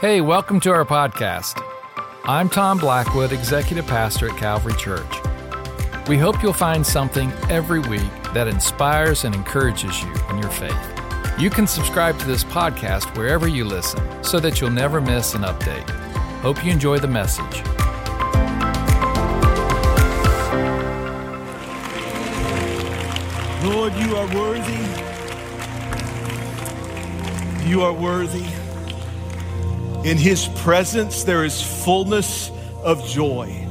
Hey, welcome to our podcast. I'm Tom Blackwood, Executive Pastor at Calvary Church. We hope you'll find something every week that inspires and encourages you in your faith. You can subscribe to this podcast wherever you listen so that you'll never miss an update. Hope you enjoy the message. Lord, you are worthy. You are worthy. In his presence, there is fullness of joy.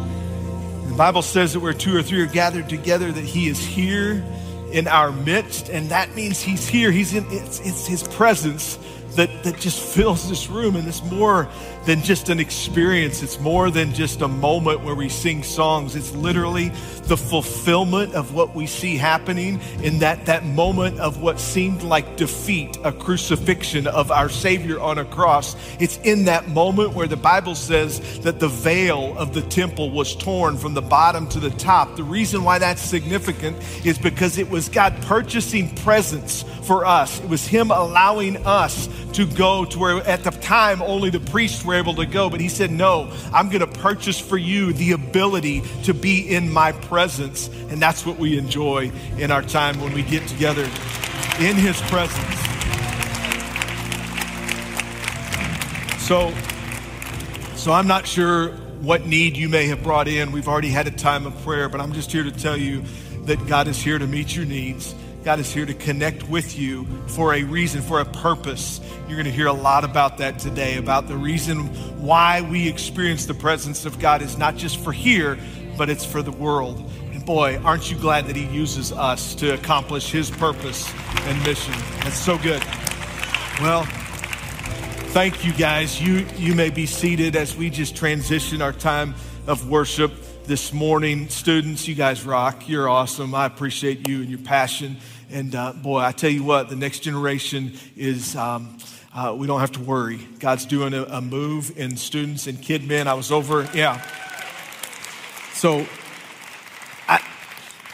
The Bible says that where two or three are gathered together, that he is here in our midst, and that means he's here. He's in it's, it's his presence that, that just fills this room, and it's more than just an experience. It's more than just a moment where we sing songs. It's literally the fulfillment of what we see happening in that, that moment of what seemed like defeat, a crucifixion of our Savior on a cross. It's in that moment where the Bible says that the veil of the temple was torn from the bottom to the top. The reason why that's significant is because it was God purchasing presence for us. It was Him allowing us to go to where at the time only the priests were able to go. But he said, No, I'm going to purchase for you the ability to be in my presence. And that's what we enjoy in our time when we get together in his presence. So, so I'm not sure what need you may have brought in. We've already had a time of prayer, but I'm just here to tell you that God is here to meet your needs. God is here to connect with you for a reason, for a purpose. You're going to hear a lot about that today, about the reason why we experience the presence of God is not just for here, but it's for the world. And boy, aren't you glad that He uses us to accomplish His purpose and mission? That's so good. Well, thank you guys. You, you may be seated as we just transition our time of worship this morning. Students, you guys rock. You're awesome. I appreciate you and your passion. And uh, boy, I tell you what, the next generation is. Um, uh, we don't have to worry. God's doing a, a move in students and kid men. I was over, yeah. So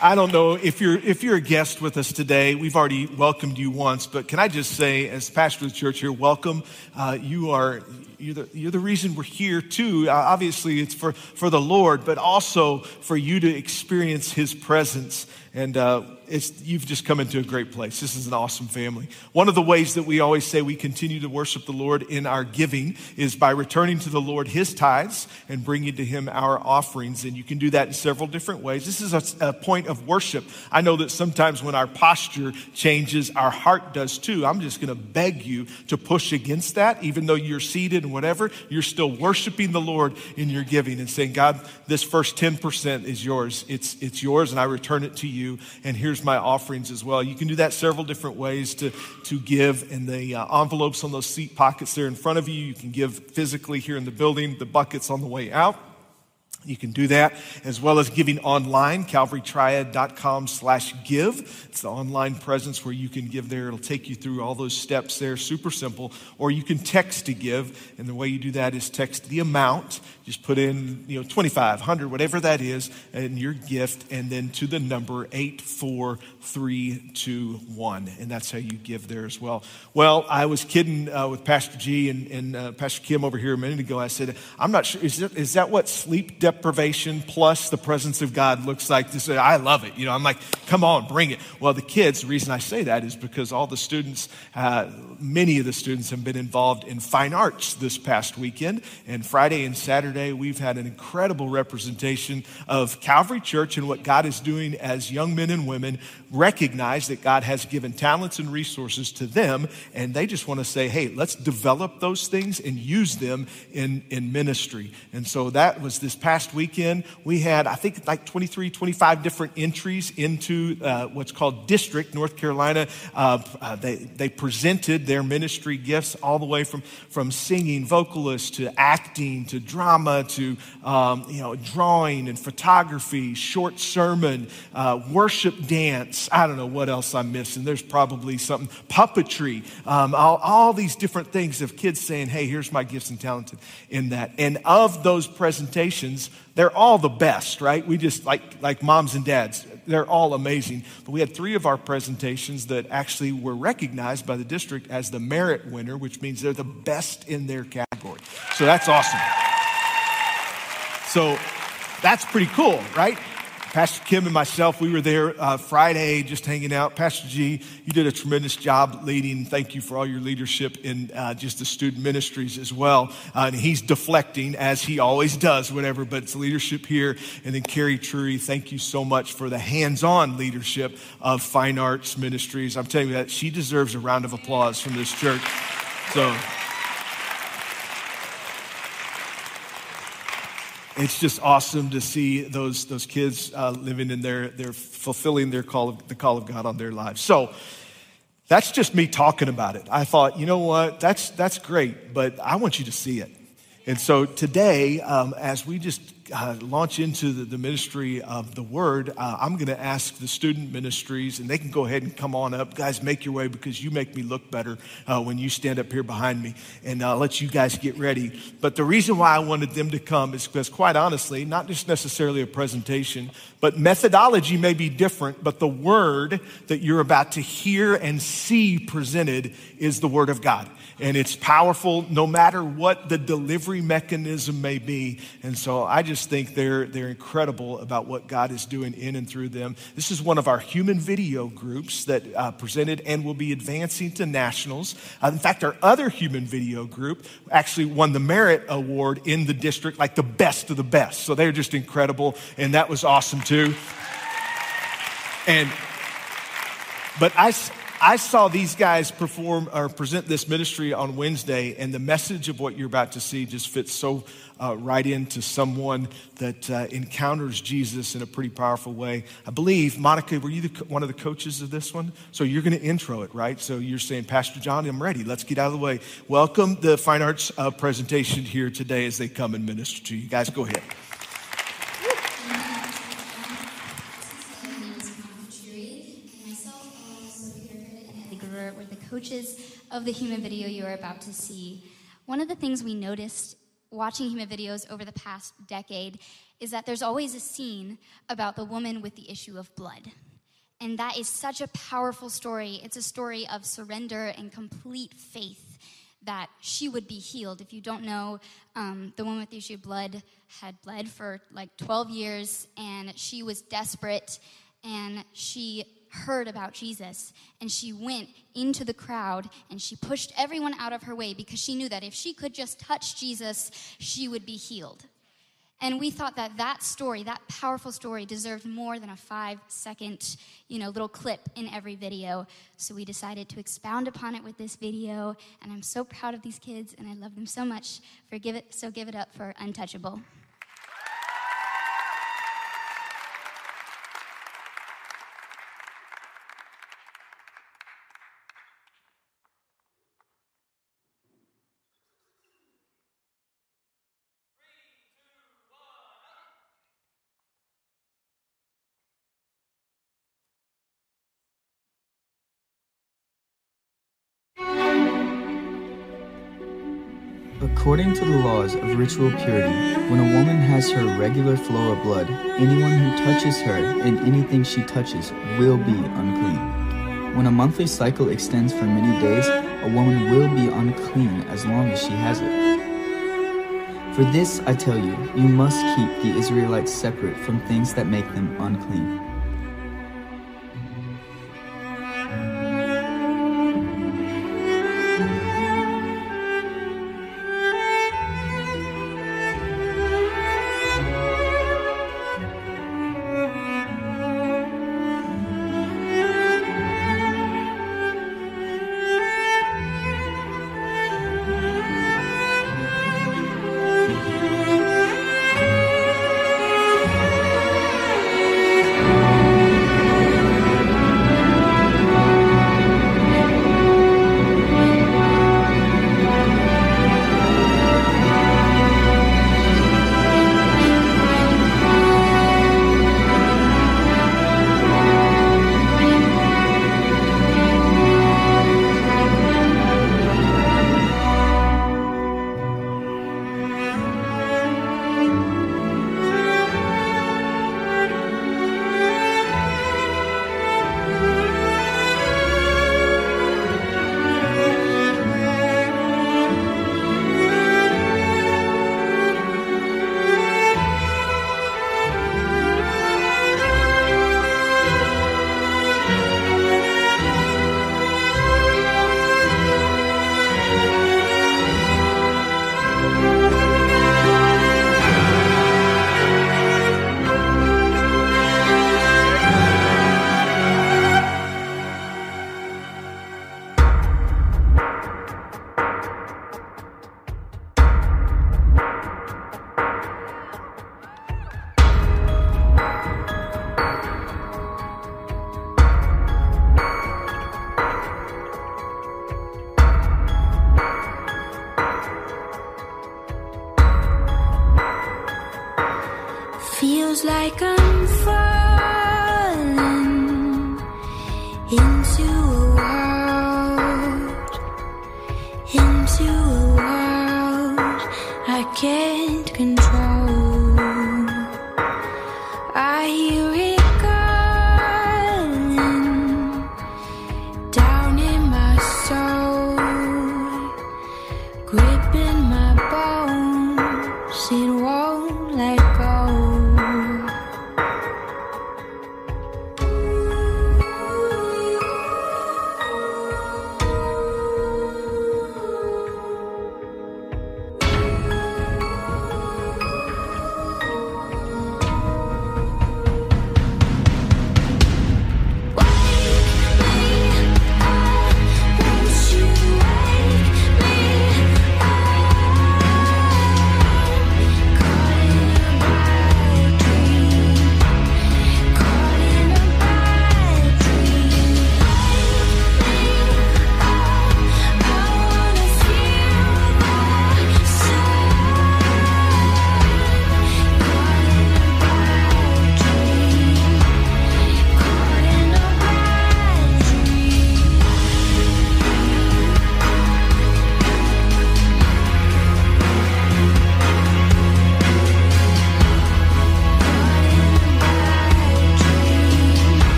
I, don't know if you're if you're a guest with us today. We've already welcomed you once, but can I just say, as pastor of the church here, welcome. Uh, you are you're the, you're the reason we're here too. Uh, obviously, it's for for the Lord, but also for you to experience His presence and. Uh, it's, you've just come into a great place. This is an awesome family. One of the ways that we always say we continue to worship the Lord in our giving is by returning to the Lord his tithes and bringing to him our offerings. And you can do that in several different ways. This is a, a point of worship. I know that sometimes when our posture changes, our heart does too. I'm just going to beg you to push against that. Even though you're seated and whatever, you're still worshiping the Lord in your giving and saying, God, this first 10% is yours. It's, it's yours and I return it to you. And here's my offerings as well. You can do that several different ways to, to give in the uh, envelopes on those seat pockets there in front of you. You can give physically here in the building, the buckets on the way out. You can do that as well as giving online, calvarytriad.com slash give. It's the online presence where you can give there. It'll take you through all those steps there, super simple. Or you can text to give, and the way you do that is text the amount. Just put in, you know, 25, 100, whatever that is, and your gift, and then to the number 84321. And that's how you give there as well. Well, I was kidding uh, with Pastor G and, and uh, Pastor Kim over here a minute ago. I said, I'm not sure, is that, is that what sleep deprivation plus the presence of God looks like. This, I love it. You know, I'm like, come on, bring it. Well, the kids, the reason I say that is because all the students, uh, many of the students have been involved in fine arts this past weekend. And Friday and Saturday, we've had an incredible representation of Calvary Church and what God is doing as young men and women recognize that God has given talents and resources to them. And they just want to say, hey, let's develop those things and use them in, in ministry. And so that was this past weekend, we had, I think, like 23, 25 different entries into uh, what's called District, North Carolina. Uh, uh, they, they presented their ministry gifts all the way from, from singing, vocalists, to acting, to drama, to um, you know, drawing and photography, short sermon, uh, worship dance. I don't know what else I'm missing. There's probably something, puppetry, um, all, all these different things of kids saying, hey, here's my gifts and talents in that. And of those presentations, they're all the best, right? We just like like moms and dads. They're all amazing. But we had three of our presentations that actually were recognized by the district as the merit winner, which means they're the best in their category. So that's awesome. So that's pretty cool, right? Pastor Kim and myself, we were there uh, Friday just hanging out. Pastor G, you did a tremendous job leading. Thank you for all your leadership in uh, just the student ministries as well. Uh, and he's deflecting as he always does, whatever, but it's leadership here. And then Carrie Trury, thank you so much for the hands on leadership of Fine Arts Ministries. I'm telling you that she deserves a round of applause from this church. So. It's just awesome to see those, those kids uh, living in their, their fulfilling their call of, the call of God on their lives. So that's just me talking about it. I thought, you know what, that's, that's great, but I want you to see it. And so today, um, as we just uh, launch into the, the, ministry of the word, uh, I'm going to ask the student ministries, and they can go ahead and come on up. Guys, make your way because you make me look better uh, when you stand up here behind me, and I'll let you guys get ready. But the reason why I wanted them to come is because, quite honestly, not just necessarily a presentation, but methodology may be different, but the word that you're about to hear and see presented is the word of God and it's powerful no matter what the delivery mechanism may be. And so I just think they're, they're incredible about what God is doing in and through them. This is one of our human video groups that uh, presented and will be advancing to nationals. Uh, in fact, our other human video group actually won the Merit Award in the district, like the best of the best. So they're just incredible, and that was awesome too. And but I, I saw these guys perform or present this ministry on Wednesday, and the message of what you're about to see just fits so uh, right into someone that uh, encounters Jesus in a pretty powerful way. I believe, Monica, were you the, one of the coaches of this one? So you're going to intro it, right? So you're saying, Pastor John, I'm ready. Let's get out of the way. Welcome the fine arts uh, presentation here today as they come and minister to you. Guys, go ahead. Coaches of the human video you are about to see. One of the things we noticed watching human videos over the past decade is that there's always a scene about the woman with the issue of blood. And that is such a powerful story. It's a story of surrender and complete faith that she would be healed. If you don't know, um, the woman with the issue of blood had bled for like 12 years and she was desperate and she heard about Jesus and she went into the crowd and she pushed everyone out of her way because she knew that if she could just touch Jesus, she would be healed. And we thought that that story, that powerful story, deserved more than a five second, you know, little clip in every video. So we decided to expound upon it with this video. And I'm so proud of these kids and I love them so much. It, so give it up for Untouchable. According to the laws of ritual purity, when a woman has her regular flow of blood, anyone who touches her and anything she touches will be unclean. When a monthly cycle extends for many days, a woman will be unclean as long as she has it. For this I tell you, you must keep the Israelites separate from things that make them unclean. Like I'm falling into a world, into a world I can't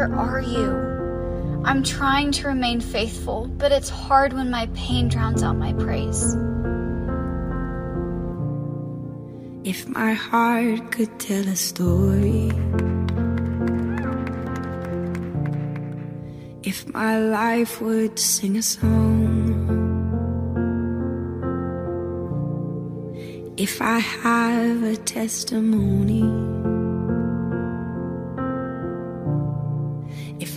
where are you? I'm trying to remain faithful, but it's hard when my pain drowns out my praise. If my heart could tell a story, if my life would sing a song, if I have a testimony,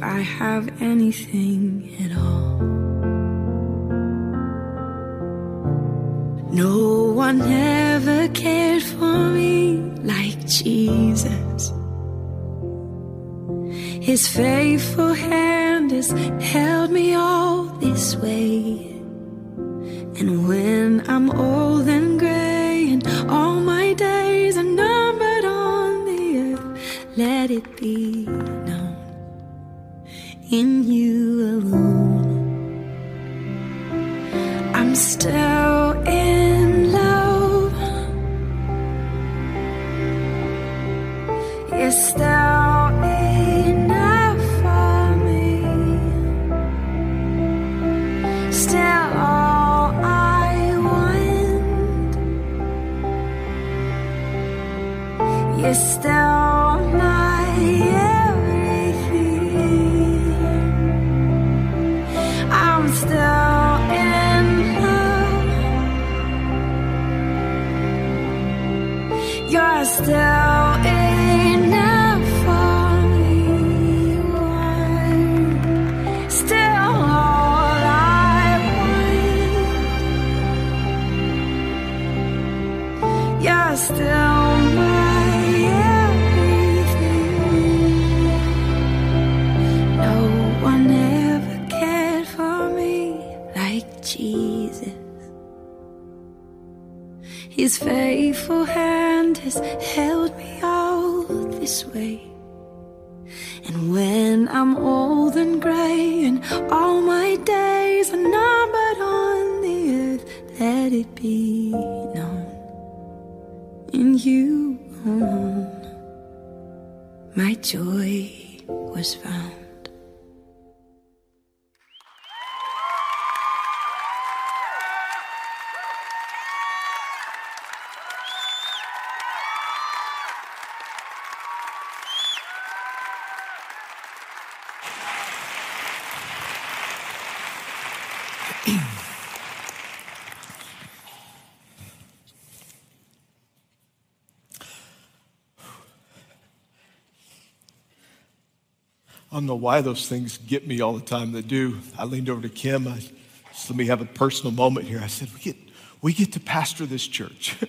I have anything at all. No one ever cared for me like Jesus. His faithful hand has held me all this way. And when I'm old and gray and all my days are numbered on the earth, let it be in you alone. I'm still in love. You're still His faithful hand has held me all this way. And when I'm old and gray and all my days are numbered on the earth, let it be known in you alone. My joy was found. Don't know why those things get me all the time. They do. I leaned over to Kim. I, just let me have a personal moment here. I said, We get, we get to pastor this church.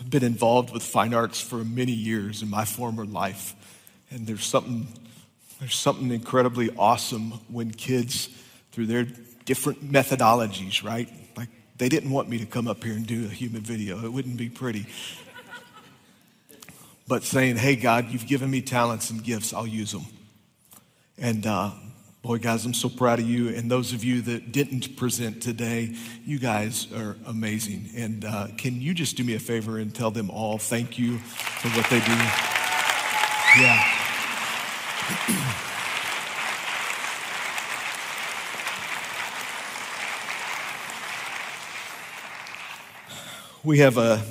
I've been involved with fine arts for many years in my former life. And there's something, there's something incredibly awesome when kids, through their different methodologies, right? Like they didn't want me to come up here and do a human video, it wouldn't be pretty. But saying, hey, God, you've given me talents and gifts, I'll use them. And uh, boy, guys, I'm so proud of you. And those of you that didn't present today, you guys are amazing. And uh, can you just do me a favor and tell them all thank you for what they do? Yeah. we have a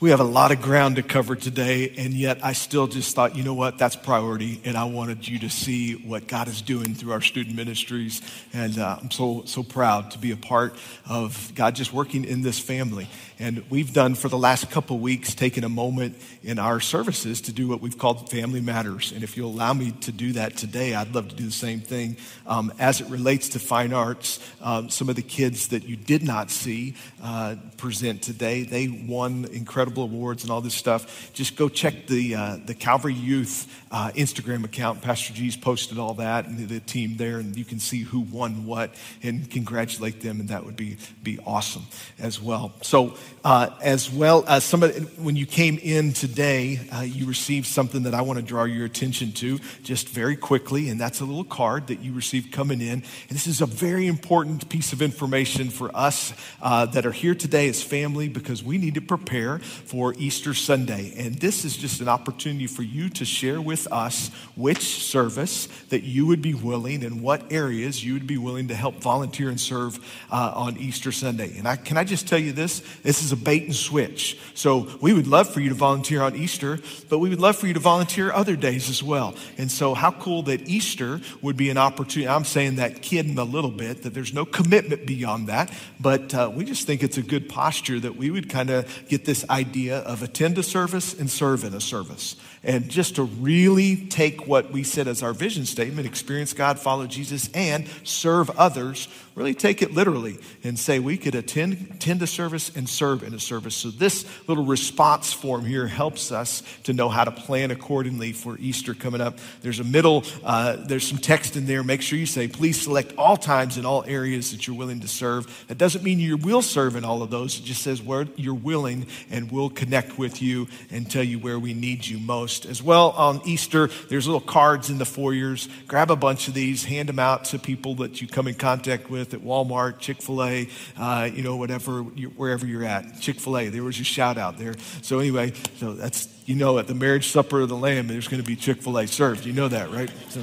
we have a lot of ground to cover today, and yet I still just thought, you know what, that's priority, and I wanted you to see what God is doing through our student ministries, and uh, I'm so so proud to be a part of God just working in this family. And we've done for the last couple weeks taken a moment in our services to do what we've called Family Matters. And if you'll allow me to do that today, I'd love to do the same thing. Um, as it relates to fine arts, um, some of the kids that you did not see uh, present today, they won incredible awards and all this stuff. Just go check the, uh, the Calvary Youth uh, Instagram account. Pastor G's posted all that and the team there, and you can see who won what and congratulate them, and that would be, be awesome as well. So, uh, as well as somebody, when you came in today, uh, you received something that I want to draw your attention to just very quickly, and that's a little card that you received coming in. And this is a very important piece of information for us uh, that are here today as family because we need to prepare for Easter Sunday. And this is just an opportunity for you to share with us which service that you would be willing and what areas you would be willing to help volunteer and serve uh, on Easter Sunday. And I, can I just tell you this? This is a bait and switch. So we would love for you to volunteer on Easter, but we would love for you to volunteer other days as well. And so, how cool that Easter would be an opportunity. I'm saying that kidding a little bit, that there's no commitment beyond that, but uh, we just think it's a good posture that we would kind of get this idea of attend a service and serve in a service. And just to really take what we said as our vision statement experience God, follow Jesus, and serve others really take it literally and say we could attend, attend a service and serve in a service. So, this little response form here helps us to know how to plan accordingly for Easter coming up. There's a middle, uh, there's some text in there. Make sure you say, please select all times in all areas that you're willing to serve. That doesn't mean you will serve in all of those, it just says where you're willing, and we'll connect with you and tell you where we need you most. As well, on Easter, there's little cards in the foyers. Grab a bunch of these, hand them out to people that you come in contact with with at Walmart, Chick fil A, uh, you know, whatever, wherever you're at. Chick fil A, there was a shout out there. So, anyway, so that's, you know, at the marriage supper of the Lamb, there's going to be Chick fil A served. You know that, right? So,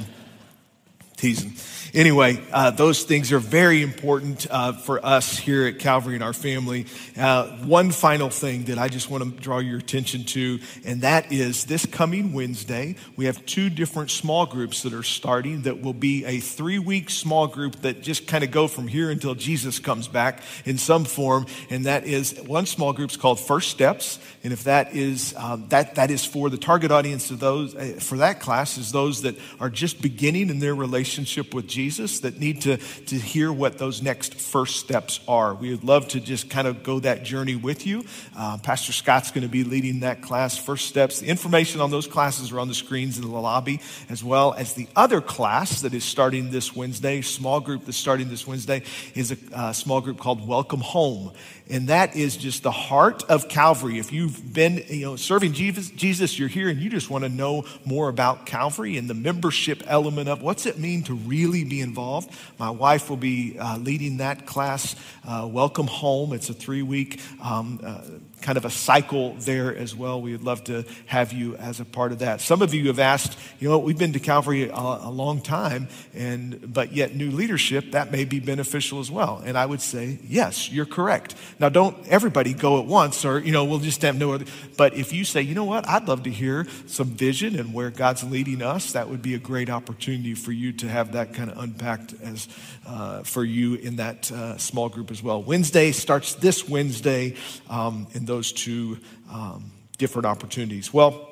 teasing. Anyway, uh, those things are very important uh, for us here at Calvary and our family. Uh, one final thing that I just want to draw your attention to, and that is this coming Wednesday, we have two different small groups that are starting that will be a three week small group that just kind of go from here until Jesus comes back in some form. And that is one small group is called First Steps. And if that is, um, that, that is for the target audience of those, uh, for that class is those that are just beginning in their relationship with Jesus Jesus that need to, to hear what those next first steps are. We would love to just kind of go that journey with you. Uh, Pastor Scott's going to be leading that class, First Steps. The information on those classes are on the screens in the lobby, as well as the other class that is starting this Wednesday, small group that's starting this Wednesday, is a uh, small group called Welcome Home. And that is just the heart of Calvary. If you've been, you know, serving Jesus, Jesus, you're here and you just want to know more about Calvary and the membership element of what's it mean to really be involved. My wife will be uh, leading that class. Uh, Welcome home. It's a three week um, uh, kind of a cycle there as well. We would love to have you as a part of that. Some of you have asked, you know, we've been to Calvary a, a, long time, and but yet new leadership that may be beneficial as well. And I would say, yes, you're correct. Now, don't everybody go at once, or you know, we'll just have no other. But if you say, you know what, I'd love to hear some vision and where God's leading us, that would be a great opportunity for you to have that kind of unpacked as uh, for you in that uh, small group as well. Wednesday starts this Wednesday. Um, in those two um, different opportunities. Well,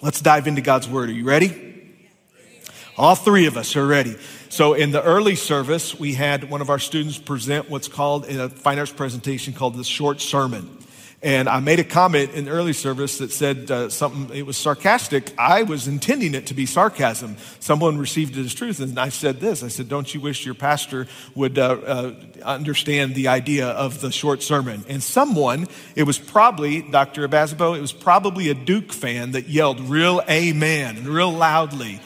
let's dive into God's Word. Are you ready? All three of us are ready. So in the early service, we had one of our students present what's called in a fine presentation called the short sermon. And I made a comment in the early service that said uh, something, it was sarcastic. I was intending it to be sarcasm. Someone received it as truth. And I said this I said, Don't you wish your pastor would uh, uh, understand the idea of the short sermon? And someone, it was probably, Dr. Abazabo, it was probably a Duke fan that yelled real amen and real loudly.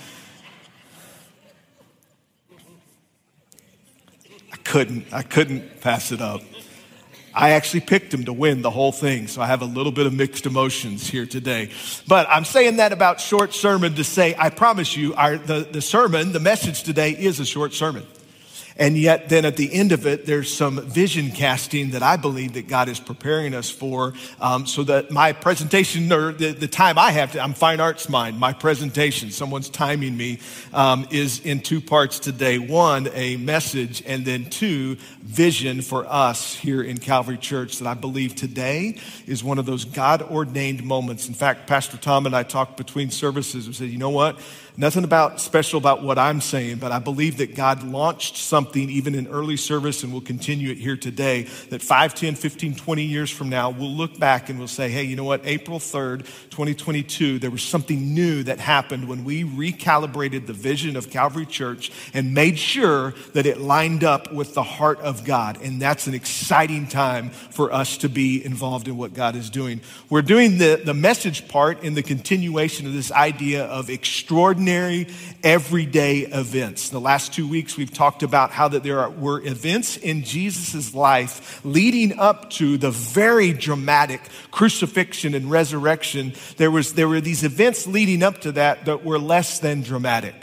I couldn't, I couldn't pass it up. I actually picked him to win the whole thing, so I have a little bit of mixed emotions here today. But I'm saying that about short sermon to say, I promise you, our, the, the sermon, the message today is a short sermon. And yet, then at the end of it, there's some vision casting that I believe that God is preparing us for. Um, so that my presentation, or the, the, time I have to, I'm fine arts mind, my presentation, someone's timing me, um, is in two parts today. One, a message, and then two, vision for us here in Calvary Church that I believe today is one of those God ordained moments. In fact, Pastor Tom and I talked between services and said, you know what? Nothing about special about what I'm saying, but I believe that God launched something even in early service and will continue it here today. That 5, 10, 15, 20 years from now, we'll look back and we'll say, hey, you know what? April 3rd, 2022, there was something new that happened when we recalibrated the vision of Calvary Church and made sure that it lined up with the heart of God. And that's an exciting time for us to be involved in what God is doing. We're doing the, the message part in the continuation of this idea of extraordinary ordinary, everyday events. The last two weeks, we've talked about how that there were events in Jesus' life leading up to the very dramatic crucifixion and resurrection. There, was, there were these events leading up to that that were less than dramatic.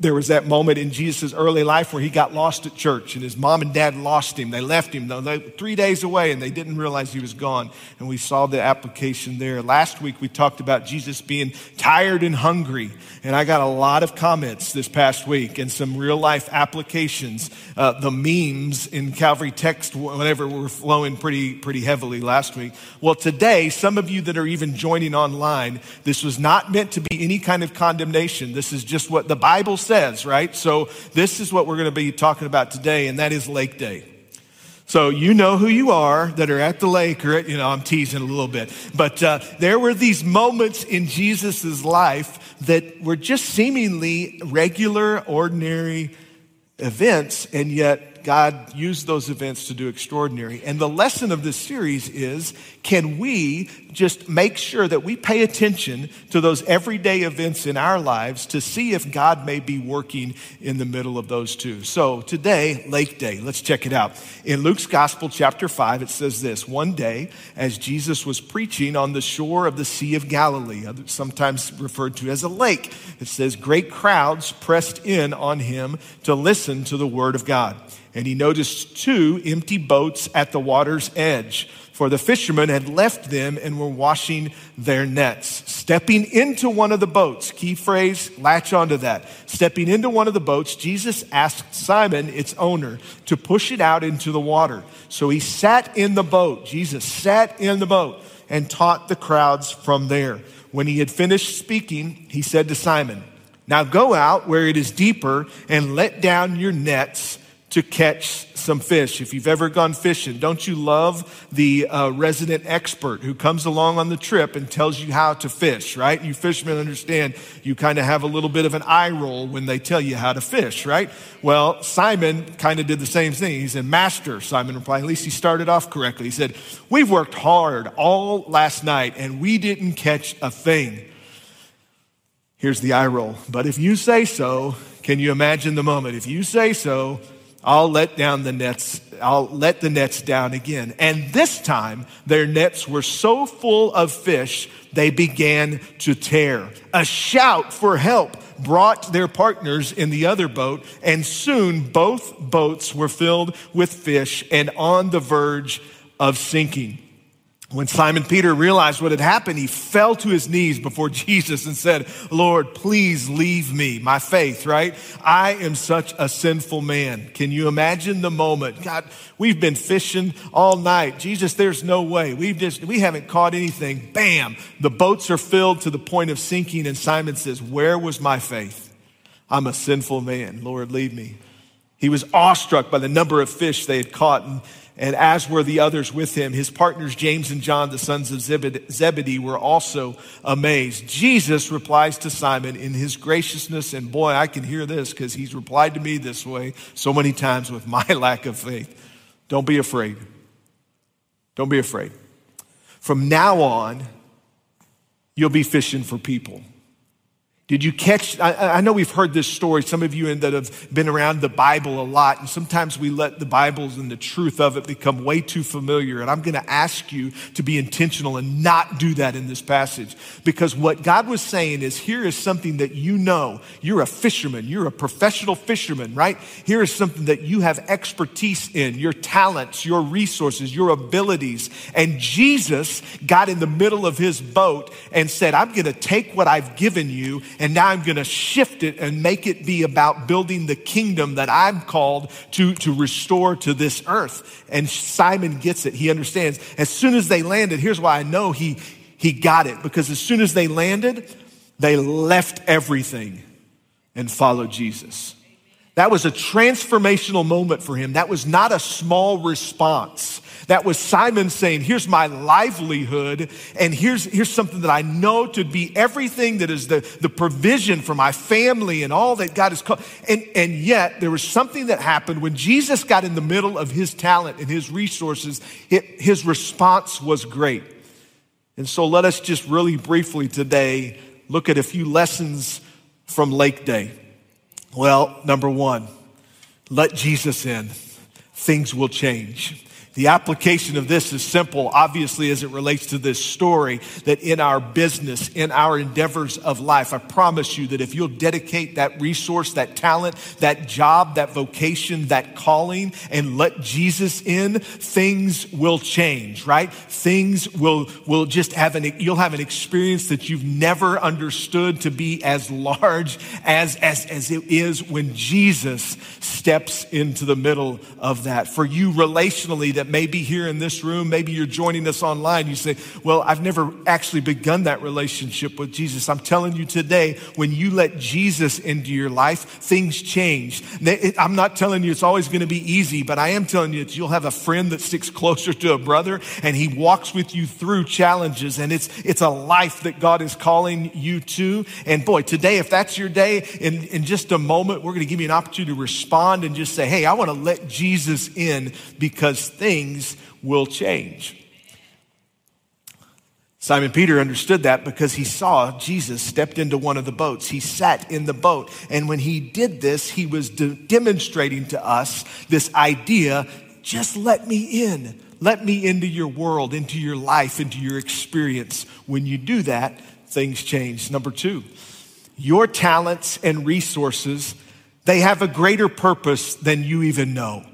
There was that moment in Jesus' early life where he got lost at church and his mom and dad lost him. They left him they, three days away and they didn't realize he was gone. And we saw the application there. Last week we talked about Jesus being tired and hungry. And I got a lot of comments this past week and some real life applications. Uh, the memes in Calvary text, whatever, were flowing pretty, pretty heavily last week. Well, today, some of you that are even joining online, this was not meant to be any kind of condemnation. This is just what the Bible says, right? So this is what we're going to be talking about today, and that is Lake Day. So you know who you are that are at the lake, or you know, I'm teasing a little bit, but uh, there were these moments in Jesus' life that were just seemingly regular, ordinary events, and yet God used those events to do extraordinary. And the lesson of this series is can we just make sure that we pay attention to those everyday events in our lives to see if God may be working in the middle of those two. So today, Lake Day, let's check it out. In Luke's Gospel, chapter 5, it says this One day, as Jesus was preaching on the shore of the Sea of Galilee, sometimes referred to as a lake, it says, Great crowds pressed in on him to listen to the word of God. And he noticed two empty boats at the water's edge for the fishermen had left them and were washing their nets. Stepping into one of the boats, key phrase, latch onto that. Stepping into one of the boats, Jesus asked Simon, its owner, to push it out into the water. So he sat in the boat. Jesus sat in the boat and taught the crowds from there. When he had finished speaking, he said to Simon, Now go out where it is deeper and let down your nets to catch some fish. If you've ever gone fishing, don't you love the uh, resident expert who comes along on the trip and tells you how to fish, right? You fishermen understand you kind of have a little bit of an eye roll when they tell you how to fish, right? Well, Simon kind of did the same thing. He said, Master, Simon replied, at least he started off correctly. He said, We've worked hard all last night and we didn't catch a thing. Here's the eye roll. But if you say so, can you imagine the moment? If you say so, I'll let down the nets. I'll let the nets down again. And this time, their nets were so full of fish, they began to tear. A shout for help brought their partners in the other boat, and soon both boats were filled with fish and on the verge of sinking. When Simon Peter realized what had happened, he fell to his knees before Jesus and said, Lord, please leave me. My faith, right? I am such a sinful man. Can you imagine the moment? God, we've been fishing all night. Jesus, there's no way. We've just, we haven't caught anything. Bam! The boats are filled to the point of sinking. And Simon says, Where was my faith? I'm a sinful man. Lord, leave me. He was awestruck by the number of fish they had caught, and, and as were the others with him. His partners, James and John, the sons of Zebedee, were also amazed. Jesus replies to Simon in his graciousness, and boy, I can hear this because he's replied to me this way so many times with my lack of faith. Don't be afraid. Don't be afraid. From now on, you'll be fishing for people. Did you catch? I, I, know we've heard this story, some of you that have been around the Bible a lot, and sometimes we let the Bibles and the truth of it become way too familiar. And I'm going to ask you to be intentional and not do that in this passage. Because what God was saying is here is something that you know. You're a fisherman, you're a professional fisherman, right? Here is something that you have expertise in your talents, your resources, your abilities. And Jesus got in the middle of his boat and said, I'm going to take what I've given you and now I'm going to shift it and make it be about building the kingdom that I'm called to, to restore to this earth. And Simon gets it. He understands. As soon as they landed, here's why I know he, he got it. Because as soon as they landed, they left everything and followed Jesus. That was a transformational moment for him. That was not a small response. That was Simon saying, here's my livelihood, and here's, here's something that I know to be everything that is the, the provision for my family and all that God has called. And, and yet, there was something that happened when Jesus got in the middle of his talent and his resources, it, his response was great. And so let us just really briefly today look at a few lessons from Lake Day. Well, number one, let Jesus in. Things will change. The application of this is simple, obviously, as it relates to this story, that in our business, in our endeavors of life, I promise you that if you'll dedicate that resource, that talent, that job, that vocation, that calling, and let Jesus in, things will change, right? Things will, will just have an, you'll have an experience that you've never understood to be as large as, as, as it is when Jesus steps into the middle of that. For you relationally, that that may be here in this room, maybe you're joining us online, you say, Well, I've never actually begun that relationship with Jesus. I'm telling you today, when you let Jesus into your life, things change. I'm not telling you it's always going to be easy, but I am telling you that you'll have a friend that sticks closer to a brother and he walks with you through challenges. And it's, it's a life that God is calling you to. And boy, today, if that's your day, in, in just a moment, we're going to give you an opportunity to respond and just say, Hey, I want to let Jesus in because things things will change. Simon Peter understood that because he saw Jesus stepped into one of the boats. He sat in the boat. And when he did this, he was de- demonstrating to us this idea just let me in. Let me into your world, into your life, into your experience. When you do that, things change. Number two, your talents and resources, they have a greater purpose than you even know.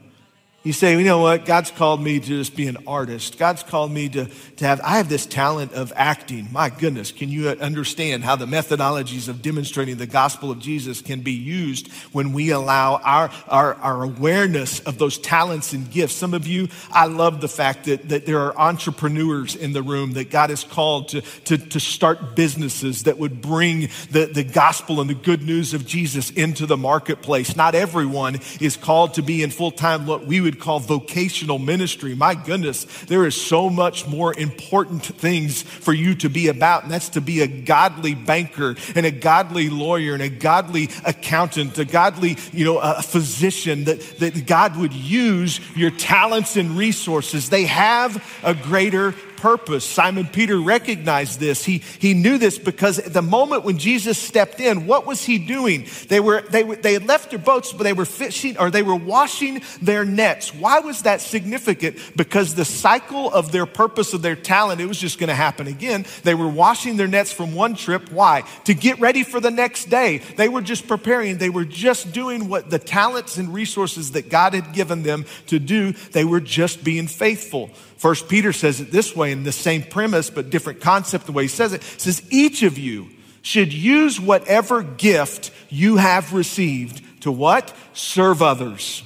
You say, you know what? God's called me to just be an artist. God's called me to, to have, I have this talent of acting. My goodness, can you understand how the methodologies of demonstrating the gospel of Jesus can be used when we allow our, our, our awareness of those talents and gifts? Some of you, I love the fact that, that there are entrepreneurs in the room that God has called to, to, to start businesses that would bring the, the gospel and the good news of Jesus into the marketplace. Not everyone is called to be in full time what we would would call vocational ministry. My goodness, there is so much more important things for you to be about, and that's to be a godly banker and a godly lawyer and a godly accountant, a godly, you know, a physician that, that God would use your talents and resources. They have a greater purpose. Simon Peter recognized this. He, he knew this because at the moment when Jesus stepped in, what was he doing? They were, they, they had left their boats, but they were fishing or they were washing their nets. Why was that significant? Because the cycle of their purpose of their talent, it was just going to happen again. They were washing their nets from one trip. Why? To get ready for the next day. They were just preparing. They were just doing what the talents and resources that God had given them to do. They were just being faithful. First Peter says it this way in the same premise, but different concept the way he says it. says, each of you should use whatever gift you have received to what? Serve others.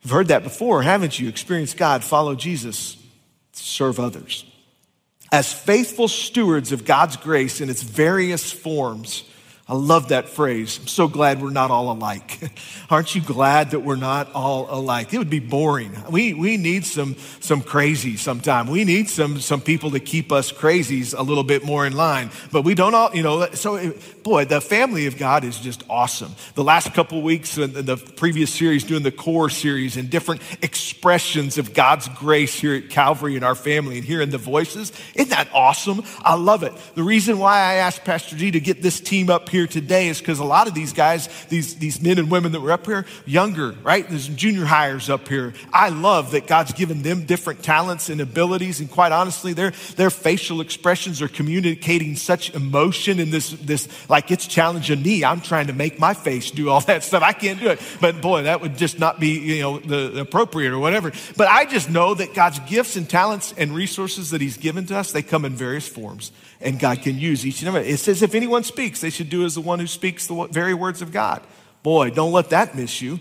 You've heard that before, haven't you? Experience God, follow Jesus, serve others. As faithful stewards of God's grace in its various forms, I love that phrase. I'm so glad we're not all alike. Aren't you glad that we're not all alike? It would be boring. We, we need some, some crazy sometime. We need some, some people to keep us crazies a little bit more in line. But we don't all, you know, so boy, the family of God is just awesome. The last couple weeks in the previous series, doing the core series and different expressions of God's grace here at Calvary in our family and hearing the voices. Isn't that awesome? I love it. The reason why I asked Pastor G to get this team up here here today is because a lot of these guys, these, these men and women that were up here, younger, right? There's junior hires up here. I love that God's given them different talents and abilities. And quite honestly, their, their facial expressions are communicating such emotion in this, this, like it's challenging me. I'm trying to make my face do all that stuff. I can't do it. But boy, that would just not be, you know, the, the appropriate or whatever. But I just know that God's gifts and talents and resources that He's given to us, they come in various forms and God can use each and every. It says if anyone speaks, they should do as the one who speaks the very words of God. Boy, don't let that miss you.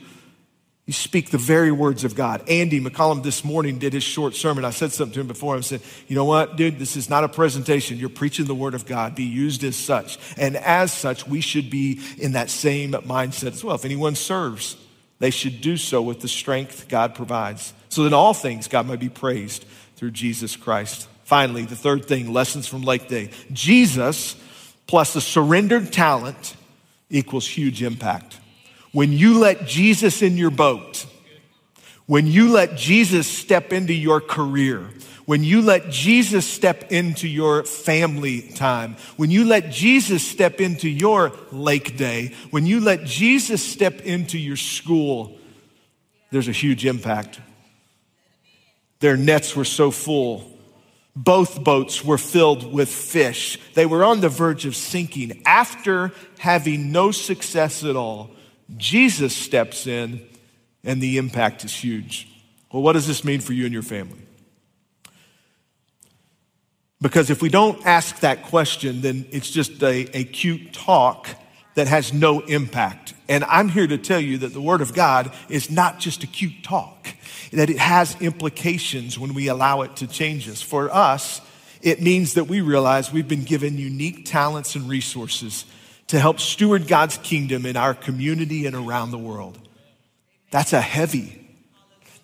You speak the very words of God. Andy McCollum this morning did his short sermon. I said something to him before. I said, you know what, dude, this is not a presentation. You're preaching the word of God. Be used as such. And as such, we should be in that same mindset as well. If anyone serves, they should do so with the strength God provides. So that in all things, God might be praised through Jesus Christ. Finally, the third thing lessons from Lake Day Jesus plus a surrendered talent equals huge impact. When you let Jesus in your boat, when you let Jesus step into your career, when you let Jesus step into your family time, when you let Jesus step into your lake day, when you let Jesus step into your school, there's a huge impact. Their nets were so full both boats were filled with fish. They were on the verge of sinking. After having no success at all, Jesus steps in and the impact is huge. Well, what does this mean for you and your family? Because if we don't ask that question, then it's just a, a cute talk that has no impact. And I'm here to tell you that the Word of God is not just a cute talk that it has implications when we allow it to change us. For us, it means that we realize we've been given unique talents and resources to help steward God's kingdom in our community and around the world. That's a heavy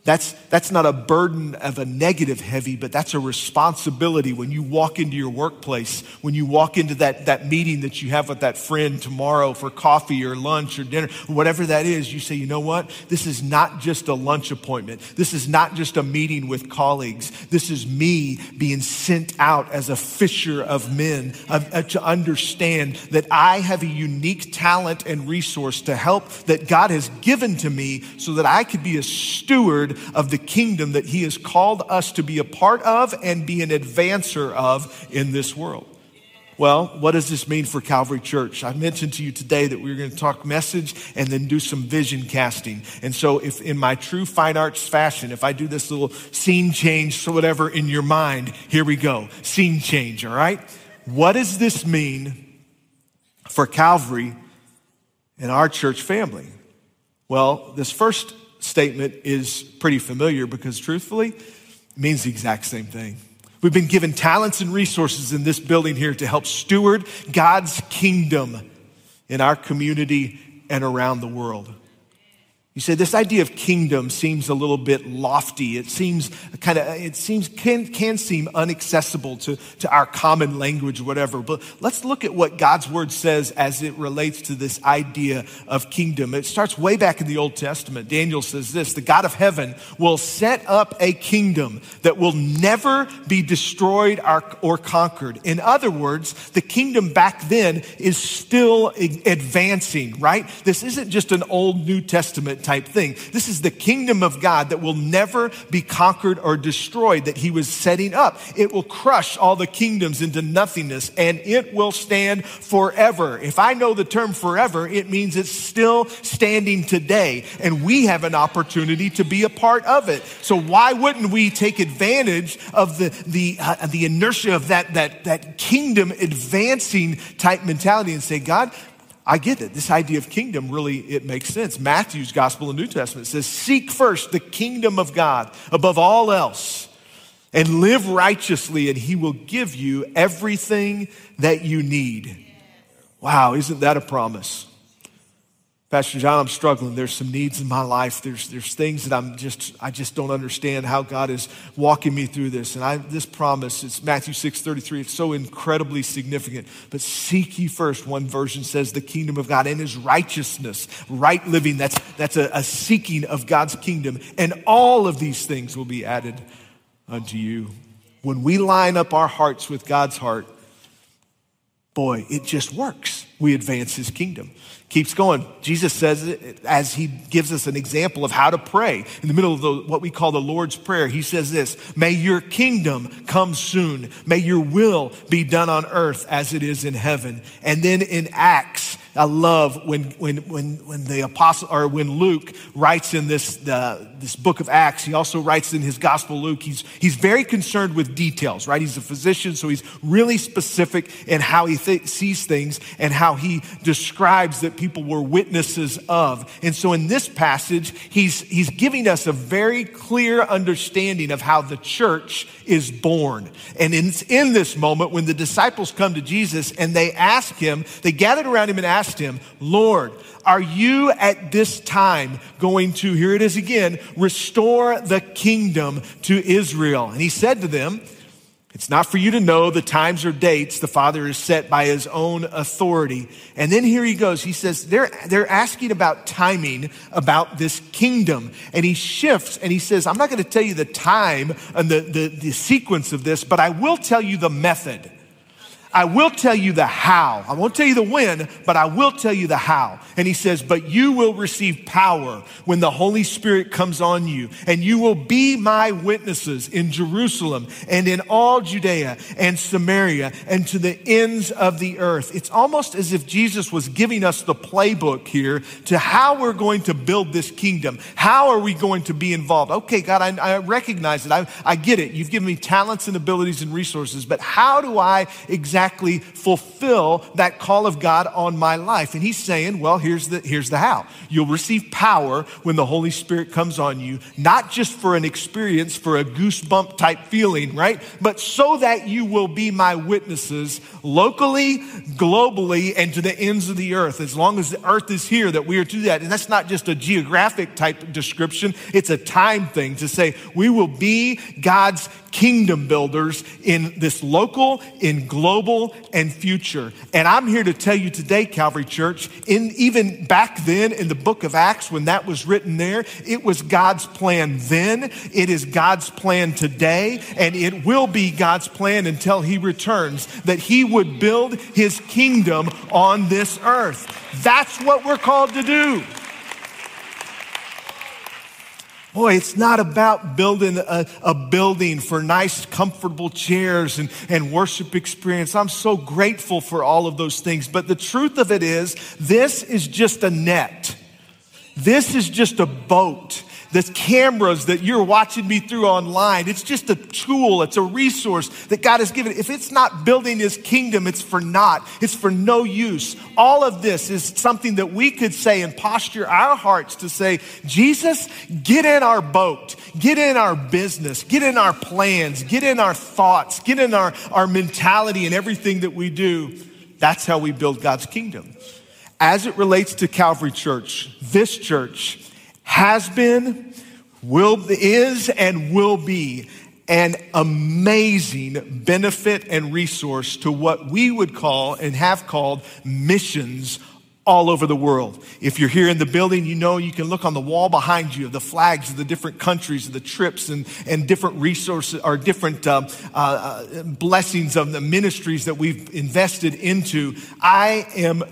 that's, that's not a burden of a negative heavy, but that's a responsibility when you walk into your workplace, when you walk into that, that meeting that you have with that friend tomorrow for coffee or lunch or dinner, whatever that is, you say, you know what? This is not just a lunch appointment. This is not just a meeting with colleagues. This is me being sent out as a fisher of men uh, to understand that I have a unique talent and resource to help that God has given to me so that I could be a steward of the kingdom that He has called us to be a part of and be an advancer of in this world. Well, what does this mean for Calvary Church? I mentioned to you today that we are going to talk message and then do some vision casting. And so, if in my true fine arts fashion, if I do this little scene change, so whatever in your mind, here we go. Scene change, all right? What does this mean for Calvary and our church family? Well, this first statement is pretty familiar because truthfully, it means the exact same thing. We've been given talents and resources in this building here to help steward God's kingdom in our community and around the world. You say this idea of kingdom seems a little bit lofty. It seems kind of, it seems, can, can seem inaccessible to, to our common language, whatever. But let's look at what God's word says as it relates to this idea of kingdom. It starts way back in the Old Testament. Daniel says this the God of heaven will set up a kingdom that will never be destroyed or conquered. In other words, the kingdom back then is still advancing, right? This isn't just an old New Testament type thing. This is the kingdom of God that will never be conquered or destroyed that he was setting up. It will crush all the kingdoms into nothingness and it will stand forever. If I know the term forever, it means it's still standing today and we have an opportunity to be a part of it. So why wouldn't we take advantage of the, the, uh, the inertia of that, that, that kingdom advancing type mentality and say, God, I get it. This idea of kingdom really, it makes sense. Matthew's gospel in the New Testament says, seek first the kingdom of God above all else and live righteously and he will give you everything that you need. Wow, isn't that a promise? Pastor John, I'm struggling. There's some needs in my life. There's, there's things that I'm just, I just don't understand how God is walking me through this. And I, this promise, it's Matthew 6 33. It's so incredibly significant. But seek ye first, one version says, the kingdom of God and his righteousness, right living. That's, that's a, a seeking of God's kingdom. And all of these things will be added unto you. When we line up our hearts with God's heart, boy, it just works. We advance his kingdom. Keeps going. Jesus says it as he gives us an example of how to pray. In the middle of the, what we call the Lord's Prayer, he says this May your kingdom come soon. May your will be done on earth as it is in heaven. And then in Acts, I love when, when, when, when the apostle or when Luke writes in this, the, this book of Acts, he also writes in his gospel Luke, he's, he's very concerned with details, right? He's a physician, so he's really specific in how he th- sees things and how he describes that people were witnesses of. And so in this passage, he's, he's giving us a very clear understanding of how the church is born. And it's in this moment when the disciples come to Jesus and they ask him, they gathered around him and asked him, Lord, are you at this time going to, here it is again, restore the kingdom to Israel? And he said to them, it's not for you to know the times or dates the Father is set by his own authority. And then here he goes. He says, they're, they're asking about timing about this kingdom. And he shifts and he says, I'm not going to tell you the time and the, the, the sequence of this, but I will tell you the method. I will tell you the how. I won't tell you the when, but I will tell you the how. And he says, But you will receive power when the Holy Spirit comes on you, and you will be my witnesses in Jerusalem and in all Judea and Samaria and to the ends of the earth. It's almost as if Jesus was giving us the playbook here to how we're going to build this kingdom. How are we going to be involved? Okay, God, I, I recognize it. I, I get it. You've given me talents and abilities and resources, but how do I exactly exactly fulfill that call of God on my life? And he's saying, well, here's the, here's the how. You'll receive power when the Holy Spirit comes on you, not just for an experience, for a goosebump type feeling, right? But so that you will be my witnesses locally, globally, and to the ends of the earth. As long as the earth is here, that we are to that. And that's not just a geographic type description, it's a time thing to say we will be God's kingdom builders in this local, in global, and future. And I'm here to tell you today, Calvary Church, in even back then in the book of Acts, when that was written there, it was God's plan then, it is God's plan today, and it will be God's plan until He returns, that He would build His kingdom on this earth. That's what we're called to do. Boy, it's not about building a, a, building for nice, comfortable chairs and, and worship experience. I'm so grateful for all of those things. But the truth of it is, this is just a net. This is just a boat the cameras that you're watching me through online. It's just a tool, it's a resource that God has given. If it's not building his kingdom, it's for naught, it's for no use. All of this is something that we could say and posture our hearts to say, Jesus, get in our boat, get in our business, get in our plans, get in our thoughts, get in our, our mentality and everything that we do. That's how we build God's kingdom. As it relates to Calvary Church, this church, has been, will, is, and will be an amazing benefit and resource to what we would call and have called missions all over the world. If you're here in the building, you know you can look on the wall behind you of the flags of the different countries, of the trips, and, and different resources or different uh, uh, blessings of the ministries that we've invested into. I am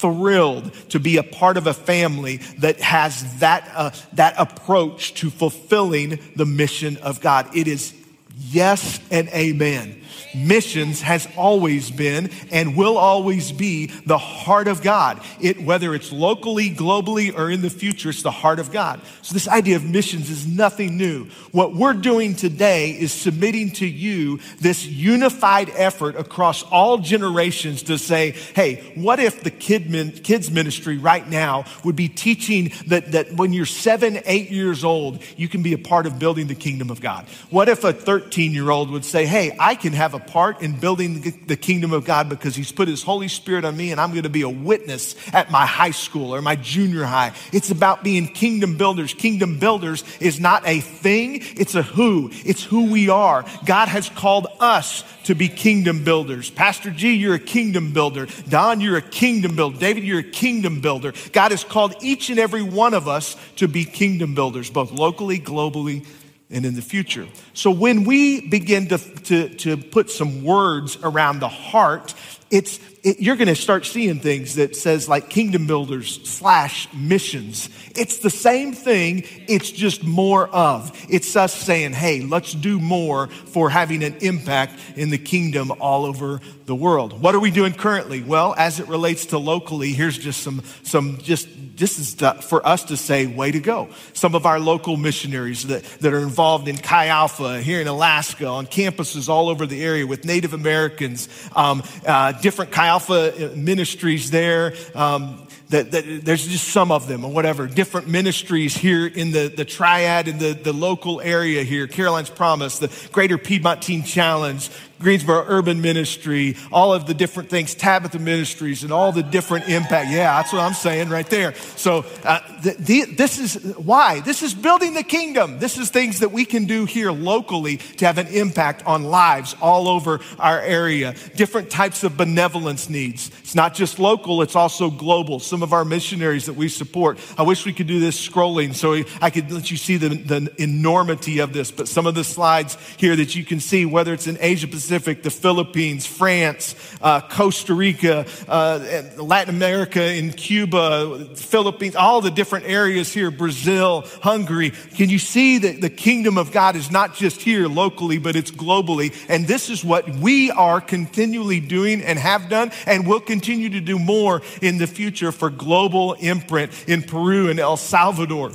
thrilled to be a part of a family that has that, uh, that approach to fulfilling the mission of God. It is yes and amen missions has always been and will always be the heart of God. It, whether it's locally, globally, or in the future, it's the heart of God. So this idea of missions is nothing new. What we're doing today is submitting to you this unified effort across all generations to say, hey, what if the kid min, kids ministry right now would be teaching that, that when you're seven, eight years old, you can be a part of building the kingdom of God? What if a 13 year old would say, hey, I can have a part in building the kingdom of God because He's put His Holy Spirit on me and I'm going to be a witness at my high school or my junior high. It's about being kingdom builders. Kingdom builders is not a thing, it's a who. It's who we are. God has called us to be kingdom builders. Pastor G, you're a kingdom builder. Don, you're a kingdom builder. David, you're a kingdom builder. God has called each and every one of us to be kingdom builders, both locally, globally, and in the future. So when we begin to, to, to put some words around the heart, it's, it, you're going to start seeing things that says like kingdom builders slash missions. It's the same thing. It's just more of. It's us saying, hey, let's do more for having an impact in the kingdom all over the world. What are we doing currently? Well, as it relates to locally, here's just some, some just this is for us to say, way to go. Some of our local missionaries that, that are involved in Chi Alpha here in Alaska, on campuses all over the area with Native Americans, um, uh, different Chi Alpha ministries there. Um, that, that, there's just some of them or whatever, different ministries here in the, the triad in the, the local area here, Caroline's Promise, the Greater Piedmont Teen Challenge, Greensboro Urban Ministry, all of the different things, Tabitha Ministries, and all the different impact. Yeah, that's what I'm saying right there. So, uh, the, the, this is why. This is building the kingdom. This is things that we can do here locally to have an impact on lives all over our area. Different types of benevolence needs. It's not just local, it's also global. Some of our missionaries that we support, I wish we could do this scrolling so I could let you see the, the enormity of this, but some of the slides here that you can see, whether it's in Asia Pacific, Pacific, the Philippines, France, uh, Costa Rica, uh, Latin America, in Cuba, Philippines, all the different areas here, Brazil, Hungary. Can you see that the kingdom of God is not just here locally, but it's globally? And this is what we are continually doing and have done and will continue to do more in the future for global imprint in Peru and El Salvador.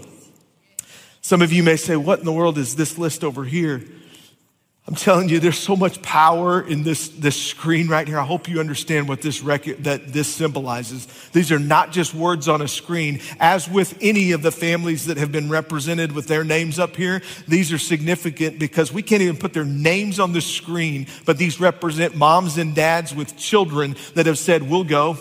Some of you may say, What in the world is this list over here? I'm telling you, there's so much power in this, this screen right here. I hope you understand what this record, that this symbolizes. These are not just words on a screen. As with any of the families that have been represented with their names up here, these are significant because we can't even put their names on the screen, but these represent moms and dads with children that have said, we'll go.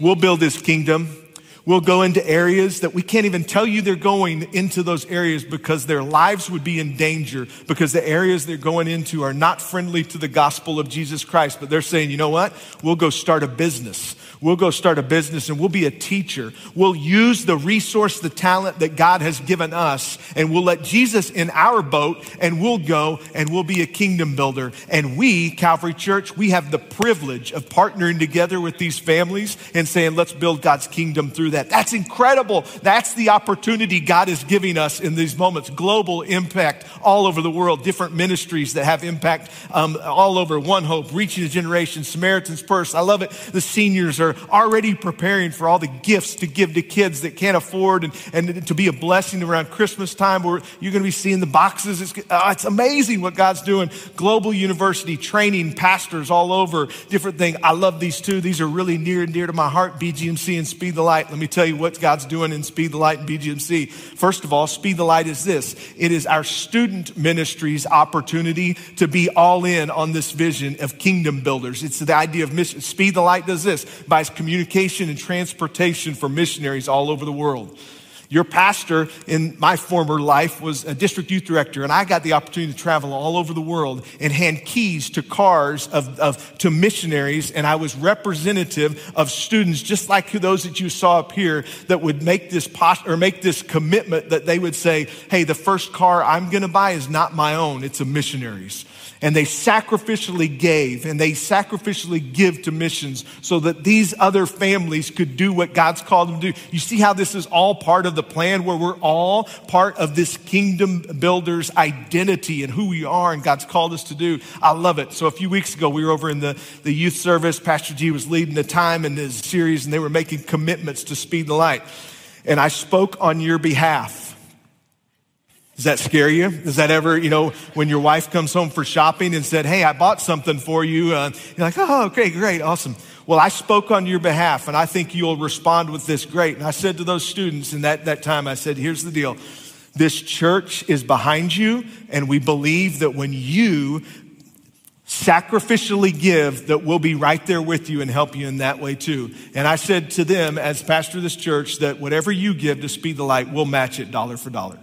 We'll build this kingdom. We'll go into areas that we can't even tell you they're going into those areas because their lives would be in danger because the areas they're going into are not friendly to the gospel of Jesus Christ. But they're saying, you know what? We'll go start a business. We'll go start a business and we'll be a teacher. We'll use the resource, the talent that God has given us, and we'll let Jesus in our boat and we'll go and we'll be a kingdom builder. And we, Calvary Church, we have the privilege of partnering together with these families and saying, let's build God's kingdom through that. That's incredible. That's the opportunity God is giving us in these moments. Global impact all over the world, different ministries that have impact um, all over. One Hope, Reaching a Generation, Samaritan's Purse. I love it. The seniors are already preparing for all the gifts to give to kids that can't afford and, and to be a blessing around Christmas time where you're going to be seeing the boxes. It's, uh, it's amazing what God's doing. Global University training pastors all over, different things. I love these two. These are really near and dear to my heart, BGMC and Speed the Light. Let me tell you what God's doing in Speed the Light and BGMC. First of all, Speed the Light is this. It is our student ministry's opportunity to be all in on this vision of kingdom builders. It's the idea of mission. Speed the Light does this by communication and transportation for missionaries all over the world. Your pastor in my former life was a district youth director, and I got the opportunity to travel all over the world and hand keys to cars of, of, to missionaries. And I was representative of students, just like those that you saw up here, that would make this post, or make this commitment that they would say, "Hey, the first car I'm going to buy is not my own; it's a missionary's." And they sacrificially gave and they sacrificially give to missions so that these other families could do what God's called them to do. You see how this is all part of the plan where we're all part of this kingdom builder's identity and who we are and God's called us to do. I love it. So a few weeks ago, we were over in the, the youth service. Pastor G was leading the time in this series and they were making commitments to speed the light. And I spoke on your behalf. Does that scare you? Does that ever, you know, when your wife comes home for shopping and said, Hey, I bought something for you? Uh, you're like, Oh, okay, great, awesome. Well, I spoke on your behalf and I think you'll respond with this great. And I said to those students in that, that time, I said, Here's the deal. This church is behind you, and we believe that when you sacrificially give that we'll be right there with you and help you in that way too. And I said to them, as pastor of this church, that whatever you give to Speed the Light, we'll match it dollar for dollar.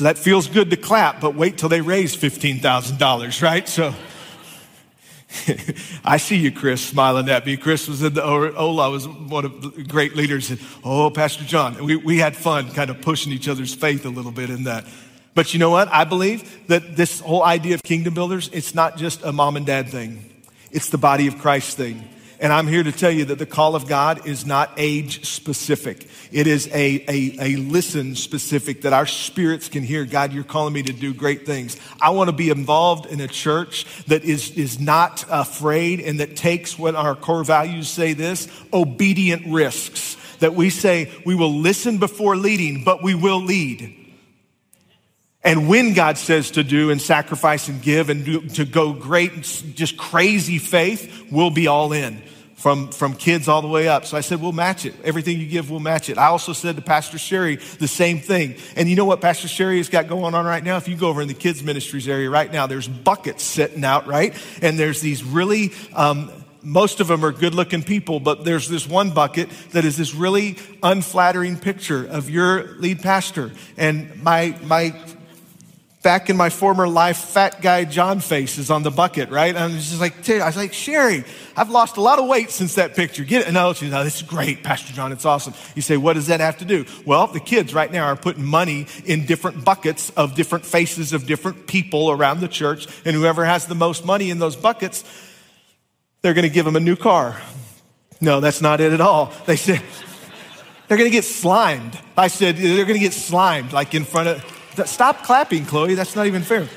So that feels good to clap, but wait till they raise $15,000, right? So I see you, Chris, smiling at me. Chris was in the, Ola was one of the great leaders. And, oh, Pastor John. We, we had fun kind of pushing each other's faith a little bit in that. But you know what? I believe that this whole idea of kingdom builders, it's not just a mom and dad thing. It's the body of Christ thing. And I'm here to tell you that the call of God is not age specific. It is a, a, a listen specific that our spirits can hear. God, you're calling me to do great things. I want to be involved in a church that is, is not afraid and that takes what our core values say this obedient risks. That we say we will listen before leading, but we will lead. And when God says to do and sacrifice and give and do, to go great, just crazy faith, we'll be all in from, from kids all the way up. So I said, we'll match it. Everything you give, we'll match it. I also said to Pastor Sherry the same thing. And you know what Pastor Sherry has got going on right now? If you go over in the kids ministries area right now, there's buckets sitting out, right? And there's these really, um, most of them are good looking people, but there's this one bucket that is this really unflattering picture of your lead pastor. And my, my back in my former life, fat guy John face is on the bucket, right? And I was just like, I was like, Sherry, I've lost a lot of weight since that picture. Get it? No, oh, she's, oh, this is great, Pastor John. It's awesome. You say, what does that have to do? Well, the kids right now are putting money in different buckets of different faces of different people around the church. And whoever has the most money in those buckets, they're going to give them a new car. No, that's not it at all. They said, they're going to get slimed. I said, they're going to get slimed, like in front of, Stop clapping, Chloe. That's not even fair.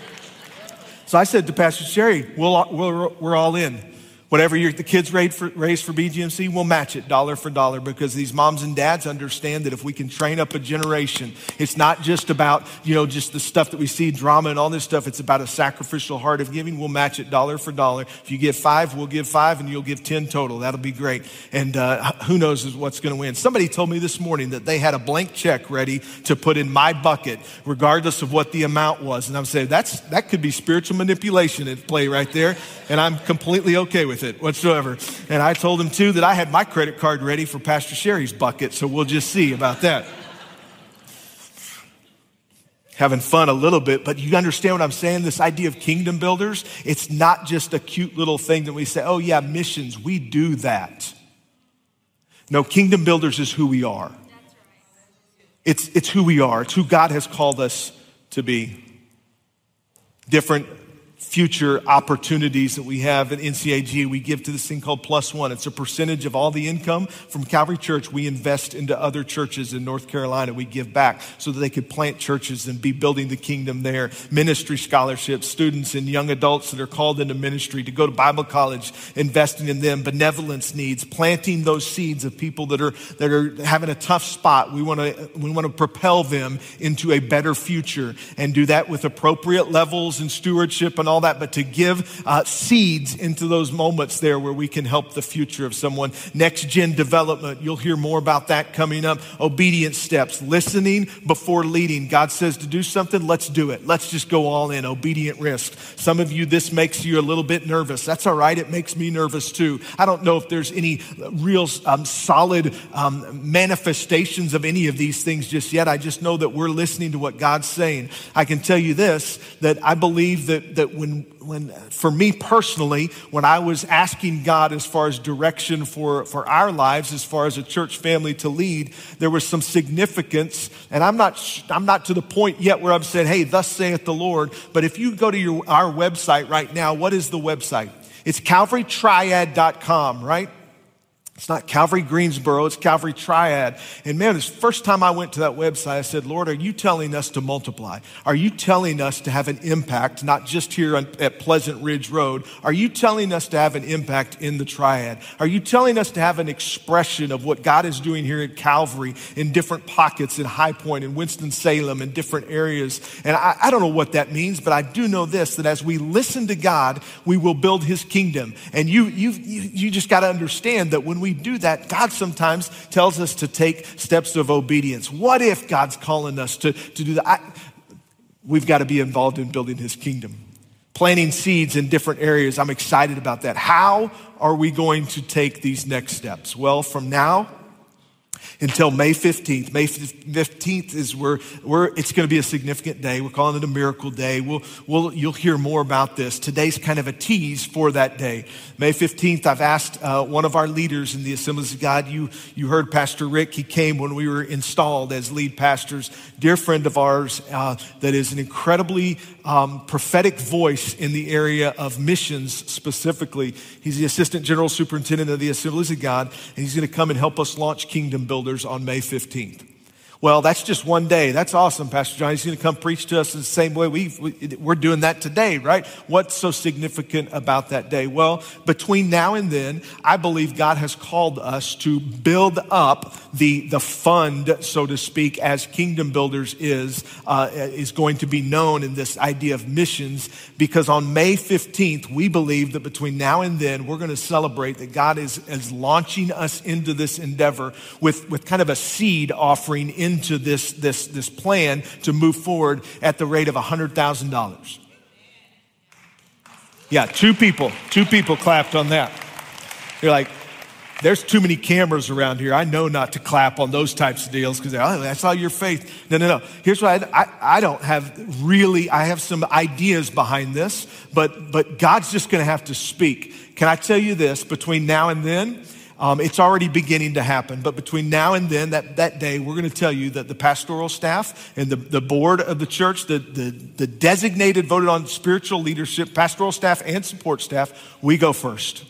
So I said to Pastor Sherry, we'll, we're, we're all in. Whatever the kids raise for, raise for BGMC, we'll match it dollar for dollar because these moms and dads understand that if we can train up a generation, it's not just about, you know, just the stuff that we see, drama and all this stuff. It's about a sacrificial heart of giving. We'll match it dollar for dollar. If you give five, we'll give five and you'll give 10 total. That'll be great. And uh, who knows what's going to win. Somebody told me this morning that they had a blank check ready to put in my bucket, regardless of what the amount was. And I'm saying that's, that could be spiritual manipulation at play right there. And I'm completely okay with it whatsoever. And I told him too that I had my credit card ready for Pastor Sherry's bucket, so we'll just see about that. Having fun a little bit, but you understand what I'm saying? This idea of kingdom builders, it's not just a cute little thing that we say, oh yeah, missions, we do that. No, kingdom builders is who we are. It's, it's who we are. It's who God has called us to be. Different future opportunities that we have at NCAG. We give to this thing called Plus One. It's a percentage of all the income from Calvary Church we invest into other churches in North Carolina. We give back so that they could plant churches and be building the kingdom there. Ministry scholarships, students and young adults that are called into ministry to go to Bible college, investing in them, benevolence needs, planting those seeds of people that are, that are having a tough spot. We want to, we want to propel them into a better future and do that with appropriate levels and stewardship and all that, but to give uh, seeds into those moments there where we can help the future of someone. Next gen development, you'll hear more about that coming up. Obedience steps, listening before leading. God says to do something, let's do it. Let's just go all in. Obedient risk. Some of you, this makes you a little bit nervous. That's all right. It makes me nervous too. I don't know if there's any real um, solid um, manifestations of any of these things just yet. I just know that we're listening to what God's saying. I can tell you this that I believe that, that when when, for me personally, when I was asking God as far as direction for, for our lives, as far as a church family to lead, there was some significance. And I'm not, I'm not to the point yet where I'm saying, hey, thus saith the Lord. But if you go to your, our website right now, what is the website? It's calvarytriad.com, right? It's not Calvary Greensboro, it's Calvary Triad. And man, this first time I went to that website, I said, Lord, are you telling us to multiply? Are you telling us to have an impact, not just here at Pleasant Ridge Road? Are you telling us to have an impact in the Triad? Are you telling us to have an expression of what God is doing here at Calvary in different pockets in High Point, in Winston-Salem, in different areas? And I, I don't know what that means, but I do know this, that as we listen to God, we will build his kingdom. And you, you, you just got to understand that when we do that, God sometimes tells us to take steps of obedience. What if God's calling us to, to do that? I, we've got to be involved in building his kingdom, planting seeds in different areas. I'm excited about that. How are we going to take these next steps? Well, from now until May 15th. May 15th is where, it's going to be a significant day. We're calling it a miracle day. We'll, we'll, you'll hear more about this. Today's kind of a tease for that day. May 15th, I've asked uh, one of our leaders in the Assemblies of God. You, you heard Pastor Rick. He came when we were installed as lead pastors. Dear friend of ours uh, that is an incredibly um, prophetic voice in the area of missions specifically. He's the assistant general superintendent of the Assemblies of God, and he's going to come and help us launch Kingdom Builders on May 15th. Well, that's just one day. That's awesome, Pastor John. He's going to come preach to us in the same way we, we, are doing that today, right? What's so significant about that day? Well, between now and then, I believe God has called us to build up the, the fund, so to speak, as Kingdom Builders is, uh, is going to be known in this idea of missions, because on May 15th, we believe that between now and then, we're going to celebrate that God is, is launching us into this endeavor with, with kind of a seed offering in into this, this, this plan to move forward at the rate of $100,000. Yeah, two people, two people clapped on that. You're like, there's too many cameras around here. I know not to clap on those types of deals because oh, that's all your faith. No, no, no. Here's what I, I, I, don't have really, I have some ideas behind this, but, but God's just going to have to speak. Can I tell you this? Between now and then, um, it's already beginning to happen. But between now and then, that, that day, we're going to tell you that the pastoral staff and the, the board of the church, the, the, the designated, voted on spiritual leadership, pastoral staff, and support staff, we go first.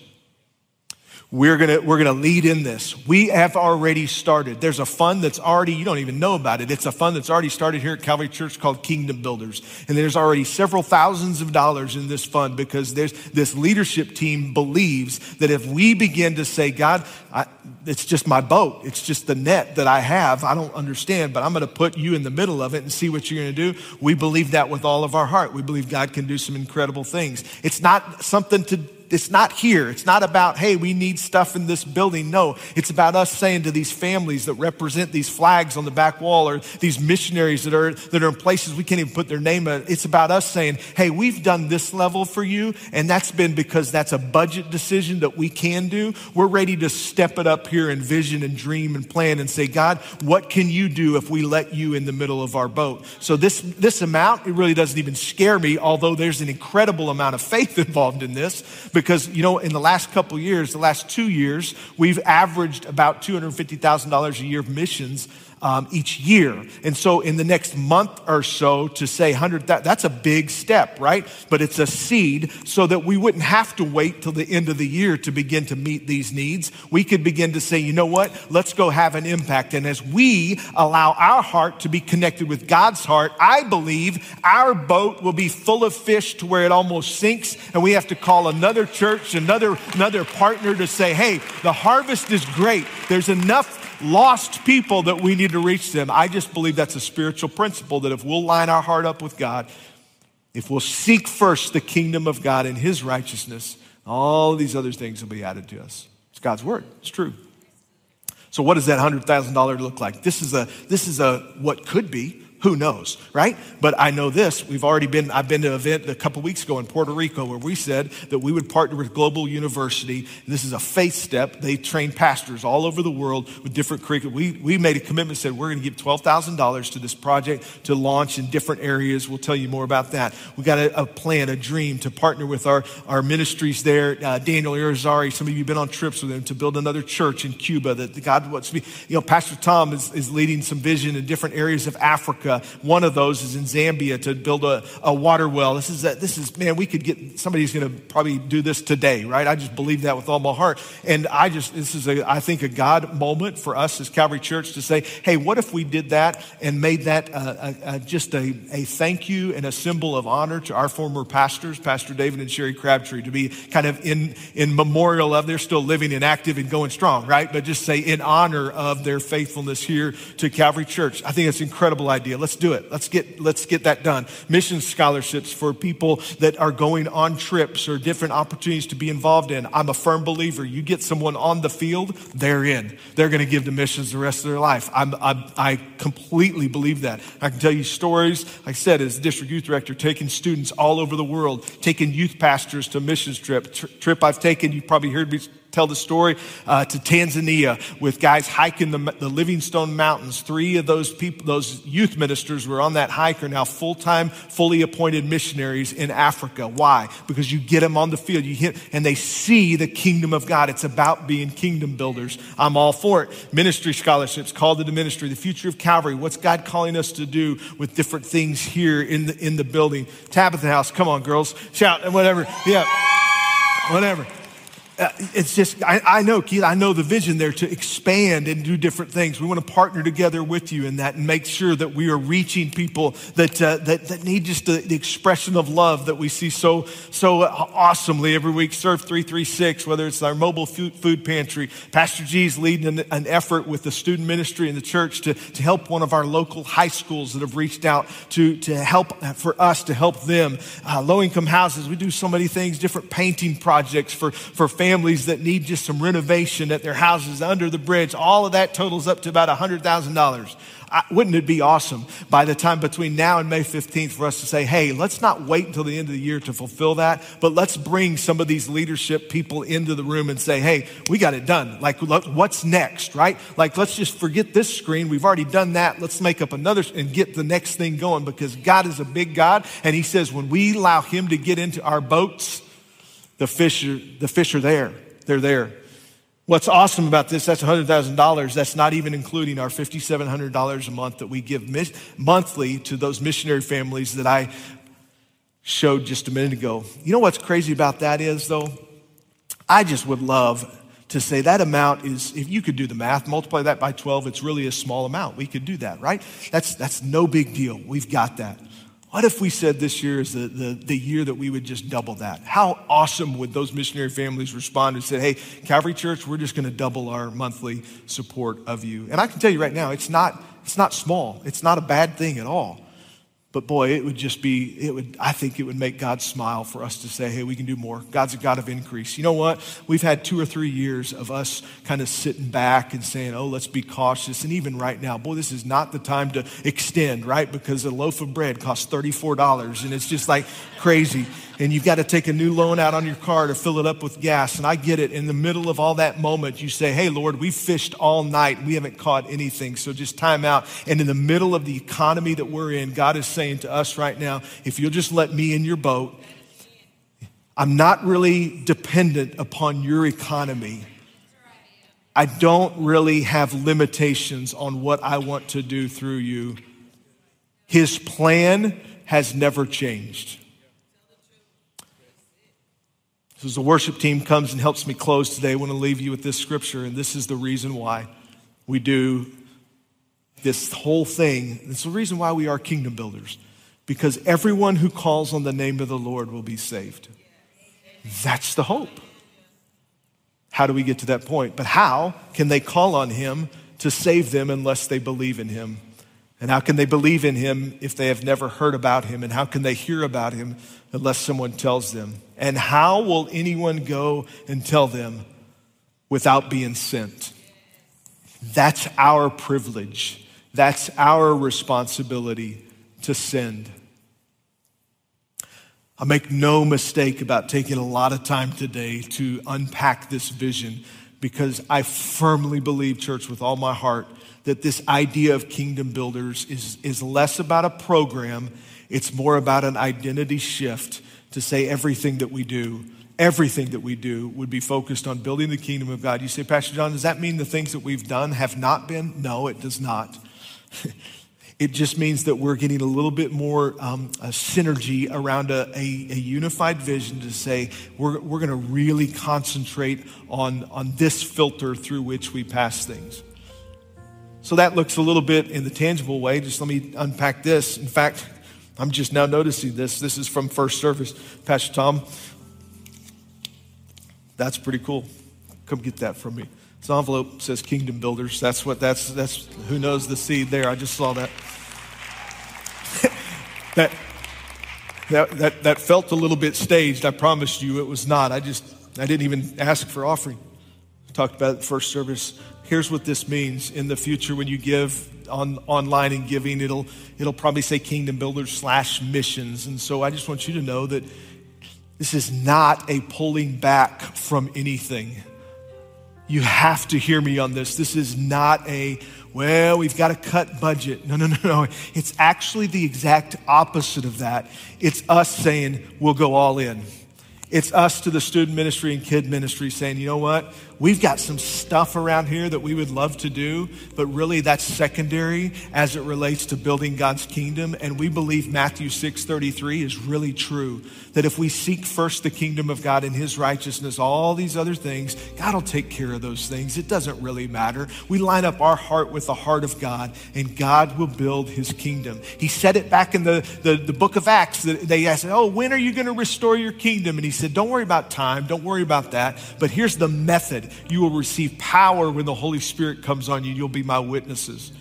We're gonna, we're gonna lead in this. We have already started. There's a fund that's already, you don't even know about it. It's a fund that's already started here at Calvary Church called Kingdom Builders. And there's already several thousands of dollars in this fund because there's, this leadership team believes that if we begin to say, God, I, it's just my boat. It's just the net that I have. I don't understand, but I'm to put you in the middle of it and see what you're to do. We believe that with all of our heart. We believe God can do some incredible things. It's not something to it's not here. It's not about, hey, we need stuff in this building. No, it's about us saying to these families that represent these flags on the back wall or these missionaries that are, that are in places we can't even put their name in. It's about us saying, hey, we've done this level for you, and that's been because that's a budget decision that we can do. We're ready to step it up here and vision and dream and plan and say, God, what can you do if we let you in the middle of our boat? So this, this amount, it really doesn't even scare me, although there's an incredible amount of faith involved in this because, you know, in the last couple years, the last two years, we've averaged about $250,000 a year of missions um, each year. And so in the next month or so to say 100, that, that's a big step, right? But it's a seed so that we wouldn't have to wait till the end of the year to begin to meet these needs. We could begin to say, you know what? Let's go have an impact. And as we allow our heart to be connected with God's heart, I believe our boat will be full of fish to where it almost sinks. And we have to call another church, another, another partner to say, hey, the harvest is great. There's enough lost people that we need to reach them. I just believe that's a spiritual principle that if we'll line our heart up with God, if we'll seek first the kingdom of God and his righteousness, all these other things will be added to us. It's God's word. It's true. So what does that $100,000 look like? This is a this is a what could be who knows, right? But I know this. We've already been, I've been to an event a couple weeks ago in Puerto Rico where we said that we would partner with Global University. This is a faith step. They train pastors all over the world with different curriculum. We, we made a commitment, said we're going to give $12,000 to this project to launch in different areas. We'll tell you more about that. We got a, a plan, a dream to partner with our, our ministries there. Uh, Daniel Irizarry, some of you have been on trips with him to build another church in Cuba that God wants to be. You know, Pastor Tom is, is leading some vision in different areas of Africa Uh, one of those is in Zambia to build a, a water well. This is, a, this is, man, we could get, somebody's going to probably do this today, right? I just believe that with all my heart. And I just, this is, a, I think, a God moment for us as Calvary Church to say, hey, what if we did that and made that a, a, just a, a thank you and a symbol of honor to our former pastors, Pastor David and Sherry Crabtree, to be kind of in, in memorial of, they're still living and active and going strong, right? But just say in honor of their faithfulness here to Calvary Church. I think it's an incredible idea. Let's do it. Let's get, let's get that done. Mission scholarships for people that are going on trips or different opportunities to be involved in. I'm a firm believer. You get someone on the field, they're in. They're going to give to missions the rest of their life. I'm, I'm, i completely believe that. I can tell you stories, like I said, as district youth director, taking students all over the world, taking youth pastors to missions trip. trip I've taken, you probably heard me tell the story uh, to Tanzania with guys hiking the, the Livingstone Mountains. Three of those people, those youth ministers were on that hike are now full-time, fully appointed missionaries in Africa. Why? Because you get them on the field, you hit, and they see the kingdom of God. It's about being kingdom builders. I'm all for it. Ministry scholarships, called to the ministry, the future of Calvary. What's God calling us to do with different things here in the in the building? Tabitha House, come on, girls, shout and whatever. Yeah, whatever. Uh, it's just, I, I, know, Keith, I know the vision there to expand and do different things. We want to partner together with you in that and make sure that we are reaching people that, uh, that, that need just the, the, expression of love that we see so, so awesomely every week. Serve 336, whether it's our mobile food, food pantry. Pastor G's leading an, an, effort with the student ministry in the church to, to help one of our local high schools that have reached out to, to help, for us to help them. Uh, low income houses, we do so many things, different painting projects for, for families families that need just some renovation at their houses under the bridge. All of that totals up to about $100,000. Wouldn't it be awesome by the time between now and May 15th for us to say, hey, let's not wait until the end of the year to fulfill that, but let's bring some of these leadership people into the room and say, hey, we got it done. Like, what's next, right? Like, let's just forget this screen. We've already done that. Let's make up another and get the next thing going because God is a big God. And He says, when we allow Him to get into our boats, the fish are, the fish are there. They're there. What's awesome about this, that's $100,000. That's not even including our $5,700 a month that we give monthly to those missionary families that I showed just a minute ago. You know what's crazy about that is, though? I just would love to say that amount is, if you could do the math, multiply that by 12, it's really a small amount. We could do that, right? That's, that's no big deal. We've got that. What if we said this year is the, the, the, year that we would just double that? How awesome would those missionary families respond and say, hey, Calvary Church, we're just going to double our monthly support of you? And I can tell you right now, it's not, it's not small. It's not a bad thing at all. But boy, it would just be, it would, I think it would make God smile for us to say, hey, we can do more. God's a God of increase. You know what? We've had two or three years of us kind of sitting back and saying, oh, let's be cautious. And even right now, boy, this is not the time to extend, right? Because a loaf of bread costs $34 and it's just like crazy and you've got to take a new loan out on your car to fill it up with gas. And I get it. In the middle of all that moment, you say, Hey, Lord, we fished all night. We haven't caught anything. So just time out. And in the middle of the economy that we're in, God is saying to us right now, if you'll just let me in your boat, I'm not really dependent upon your economy. I don't really have limitations on what I want to do through you. His plan has never changed. So as the worship team comes and helps me close today, I want to leave you with this scripture, and this is the reason why we do this whole thing. It's the reason why we are kingdom builders, because everyone who calls on the name of the Lord will be saved. That's the hope. How do we get to that point? But how can they call on him to save them unless they believe in him? And how can they believe in him if they have never heard about him? And how can they hear about him unless someone tells them? And how will anyone go and tell them without being sent? That's our privilege. That's our responsibility to send. I make no mistake about taking a lot of time today to unpack this vision because I firmly believe, church, with all my heart, that this idea of kingdom builders is, is less about a program, it's more about an identity shift to say everything that we do, everything that we do would be focused on building the kingdom of God. You say, Pastor John, does that mean the things that we've done have not been? No, it does not. It just means that we're getting a little bit more um, synergy around a, a, a, unified vision to say we're, we're going to really concentrate on, on this filter through which we pass things. So that looks a little bit in the tangible way. Just let me unpack this. In fact, I'm just now noticing this. This is from first service. Pastor Tom, that's pretty cool. Come get that from me. This envelope says Kingdom Builders. That's what that's that's who knows the seed there. I just saw that. That, that, that, that felt a little bit staged. I promised you it was not. I just, I didn't even ask for offering. I talked about it first service. Here's what this means in the future when you give on online and giving, it'll, it'll probably say Kingdom Builders slash missions. And so I just want you to know that this is not a pulling back from anything. You have to hear me on this. This is not a, well, we've got to cut budget. No, no, no, no. It's actually the exact opposite of that. It's us saying, we'll go all in. It's us to the student ministry and kid ministry saying, you know what? We've got some stuff around here that we would love to do, but really that's secondary as it relates to building God's kingdom. And we believe Matthew 6:33 is really true. That if we seek first the kingdom of God and his righteousness, all these other things, God will take care of those things. It doesn't really matter. We line up our heart with the heart of God, and God will build his kingdom. He said it back in the, the, the book of Acts. They asked, Oh, when are you going to restore your kingdom? And he said, Don't worry about time, don't worry about that. But here's the method you will receive power when the Holy Spirit comes on you. You'll be my witnesses.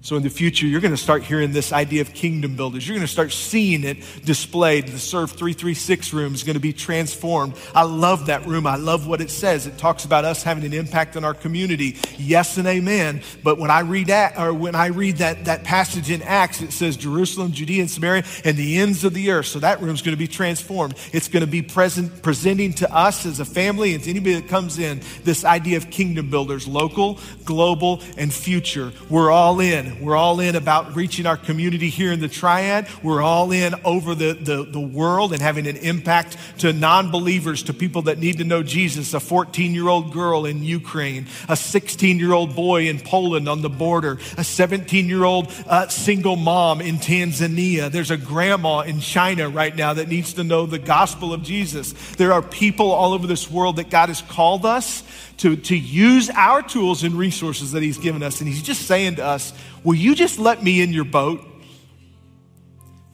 So in the future, you're going to start hearing this idea of kingdom builders. You're going to start seeing it displayed. The Serve 336 room is going to be transformed. I love that room. I love what it says. It talks about us having an impact on our community. Yes and amen. But when I read that, or when I read that, that passage in Acts, it says Jerusalem, Judea, and Samaria, and the ends of the earth. So that room is going to be transformed. It's going to be present, presenting to us as a family and to anybody that comes in this idea of kingdom builders, local, global, and future. We're all in. We're all in about reaching our community here in the Triad. We're all in over the, the, the world and having an impact to non believers, to people that need to know Jesus. A 14 year old girl in Ukraine, a 16 year old boy in Poland on the border, a 17 year old uh, single mom in Tanzania. There's a grandma in China right now that needs to know the gospel of Jesus. There are people all over this world that God has called us to, to use our tools and resources that He's given us. And He's just saying to us, Will you just let me in your boat?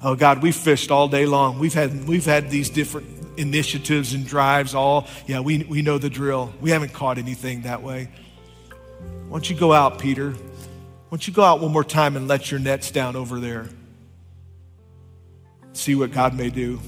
Oh God, we've fished all day long. We've had, we've had these different initiatives and drives all. Yeah, we, we know the drill. We haven't caught anything that way. Why don't you go out, Peter? Why don't you go out one more time and let your nets down over there? See what God may do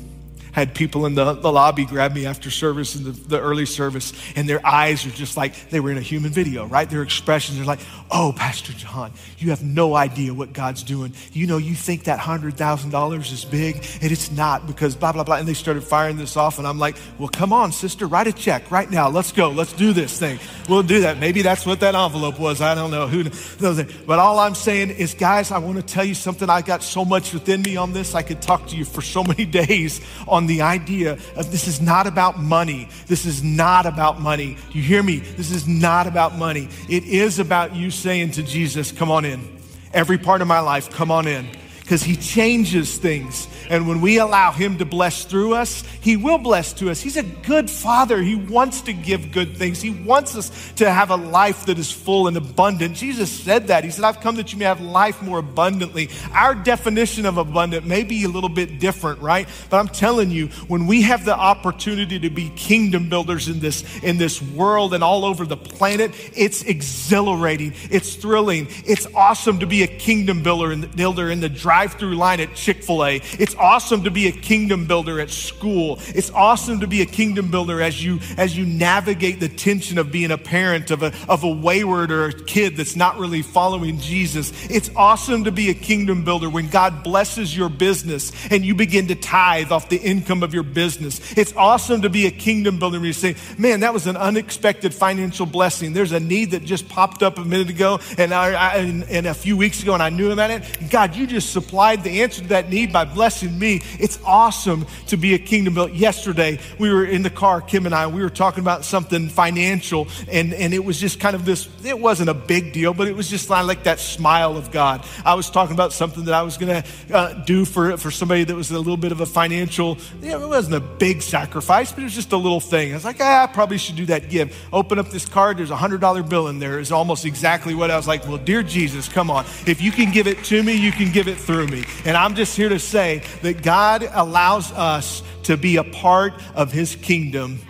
had people in the, the lobby grab me after service in the, the early service, and their eyes are just like they were in a human video, right? Their expressions are like, oh, Pastor John, you have no idea what God's doing. You know, you think that $100,000 is big, and it's not because blah, blah, blah. And they started firing this off, and I'm like, well, come on, sister, write a check right now. Let's go. Let's do this thing. We'll do that. Maybe that's what that envelope was. I don't know. Who knows? But all I'm saying is, guys, I want to tell you something. I got so much within me on this. I could talk to you for so many days on the idea of this is not about money. This is not about money. Do You hear me? This is not about money. It is about you saying to Jesus, Come on in. Every part of my life, come on in because he changes things. And when we allow him to bless through us, he will bless to us. He's a good father. He wants to give good things. He wants us to have a life that is full and abundant. Jesus said that. He said, I've come that you may have life more abundantly. Our definition of abundant may be a little bit different, right? But I'm telling you, when we have the opportunity to be kingdom builders in this, in this world and all over the planet, it's exhilarating. It's thrilling. It's awesome to be a kingdom builder in the, builder in the drive through line at Chick fil A. It's awesome to be a kingdom builder at school. It's awesome to be a kingdom builder as you, as you navigate the tension of being a parent of a, of a wayward or a kid that's not really following Jesus. It's awesome to be a kingdom builder when God blesses your business and you begin to tithe off the income of your business. It's awesome to be a kingdom builder when you say, man, that was an unexpected financial blessing. There's a need that just popped up a minute ago and, I, I, and, and a few weeks ago and I knew about it. God, you just supplied the answer to that need by blessing me. It's awesome to be a kingdom built. Yesterday, we were in the car, Kim and I, we were talking about something financial, and, and it was just kind of this, it wasn't a big deal, but it was just like that smile of God. I was talking about something that I was going to uh, do for, for somebody that was a little bit of a financial, you know, it wasn't a big sacrifice, but it was just a little thing. I was like, ah, I probably should do that give. Open up this card, there's a $100 bill in there. It's almost exactly what I was like, well, dear Jesus, come on. If you can give it to me, you can give it through me. And I'm just here to say that God allows us to be a part of his kingdom.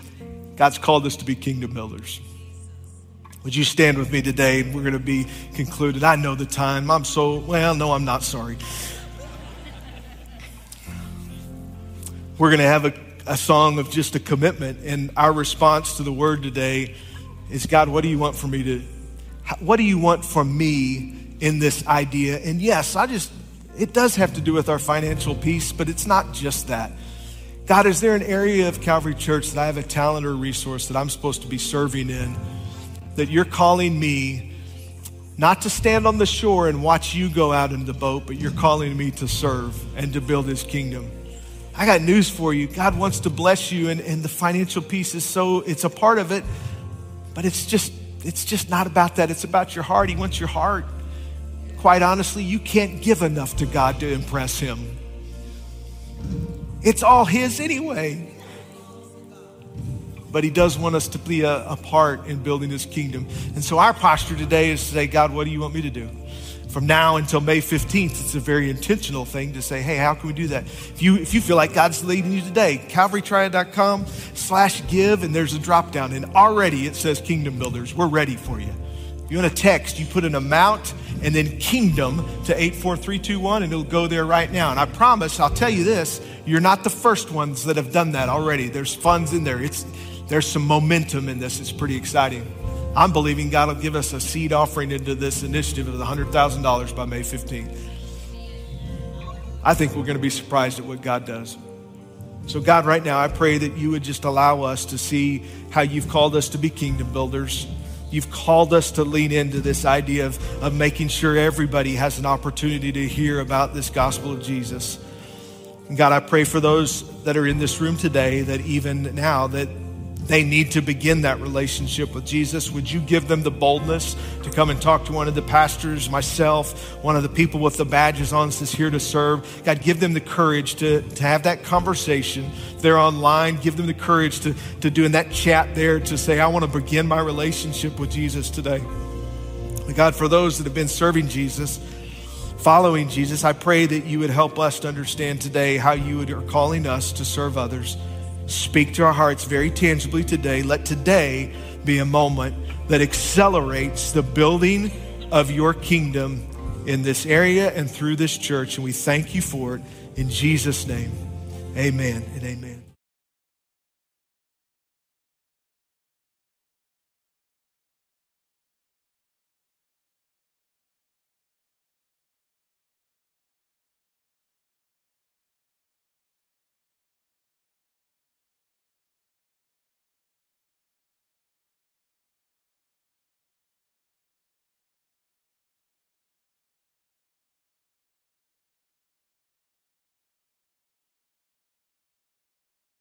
God's called us to be kingdom builders. Would you stand with me today? We're going to be concluded. I know the time. I'm so, well, no, I'm not sorry. we're going to have a, a song of just a commitment. And our response to the word today is God, what do you want from me to, what do you want from me in this idea? And yes, I just, it does have to do with our financial piece, but it's not just that. God, is there an area of Calvary Church that I have a talent or resource that I'm supposed to be serving in that you're calling me not to stand on the shore and watch you go out in the boat, but you're calling me to serve and to build his kingdom? I got news for you. God wants to bless you, and, and the financial piece is so, it's a part of it, but it's just, it's just not about that. It's about your heart. He wants your heart. Quite honestly, you can't give enough to God to impress him. It's all his anyway. But he does want us to be a, a part in building his kingdom. And so our posture today is to say, God, what do you want me to do? from now until May 15th, it's a very intentional thing to say, hey, how can we do that? If you, if you feel like God's leading you today, calvarytriad.com slash give, and there's a drop down. And already it says Kingdom Builders. We're ready for you. If you want a text, you put an amount and then kingdom to 84321, and it'll go there right now. And I promise, I'll tell you this, you're not the first ones that have done that already. There's funds in there. It's, there's some momentum in this. It's pretty exciting. I'm believing God will give us a seed offering into this initiative of $100,000 by May 15th. I think we're going to be surprised at what God does. So, God, right now, I pray that you would just allow us to see how you've called us to be kingdom builders. You've called us to lean into this idea of, of making sure everybody has an opportunity to hear about this gospel of Jesus. And God, I pray for those that are in this room today that even now that they need to begin that relationship with Jesus. Would you give them the boldness to come and talk to one of the pastors, myself, one of the people with the badges on that's here to serve? God, give them the courage to, to have that conversation. If they're online, give them the courage to, to do in that chat there to say, I want to begin my relationship with Jesus today. God, for those that have been serving Jesus, following Jesus, I pray that you would help us to understand today how you are calling us to serve others. Speak to our hearts very tangibly today. Let today be a moment that accelerates the building of your kingdom in this area and through this church. And we thank you for it in Jesus' name. Amen and amen.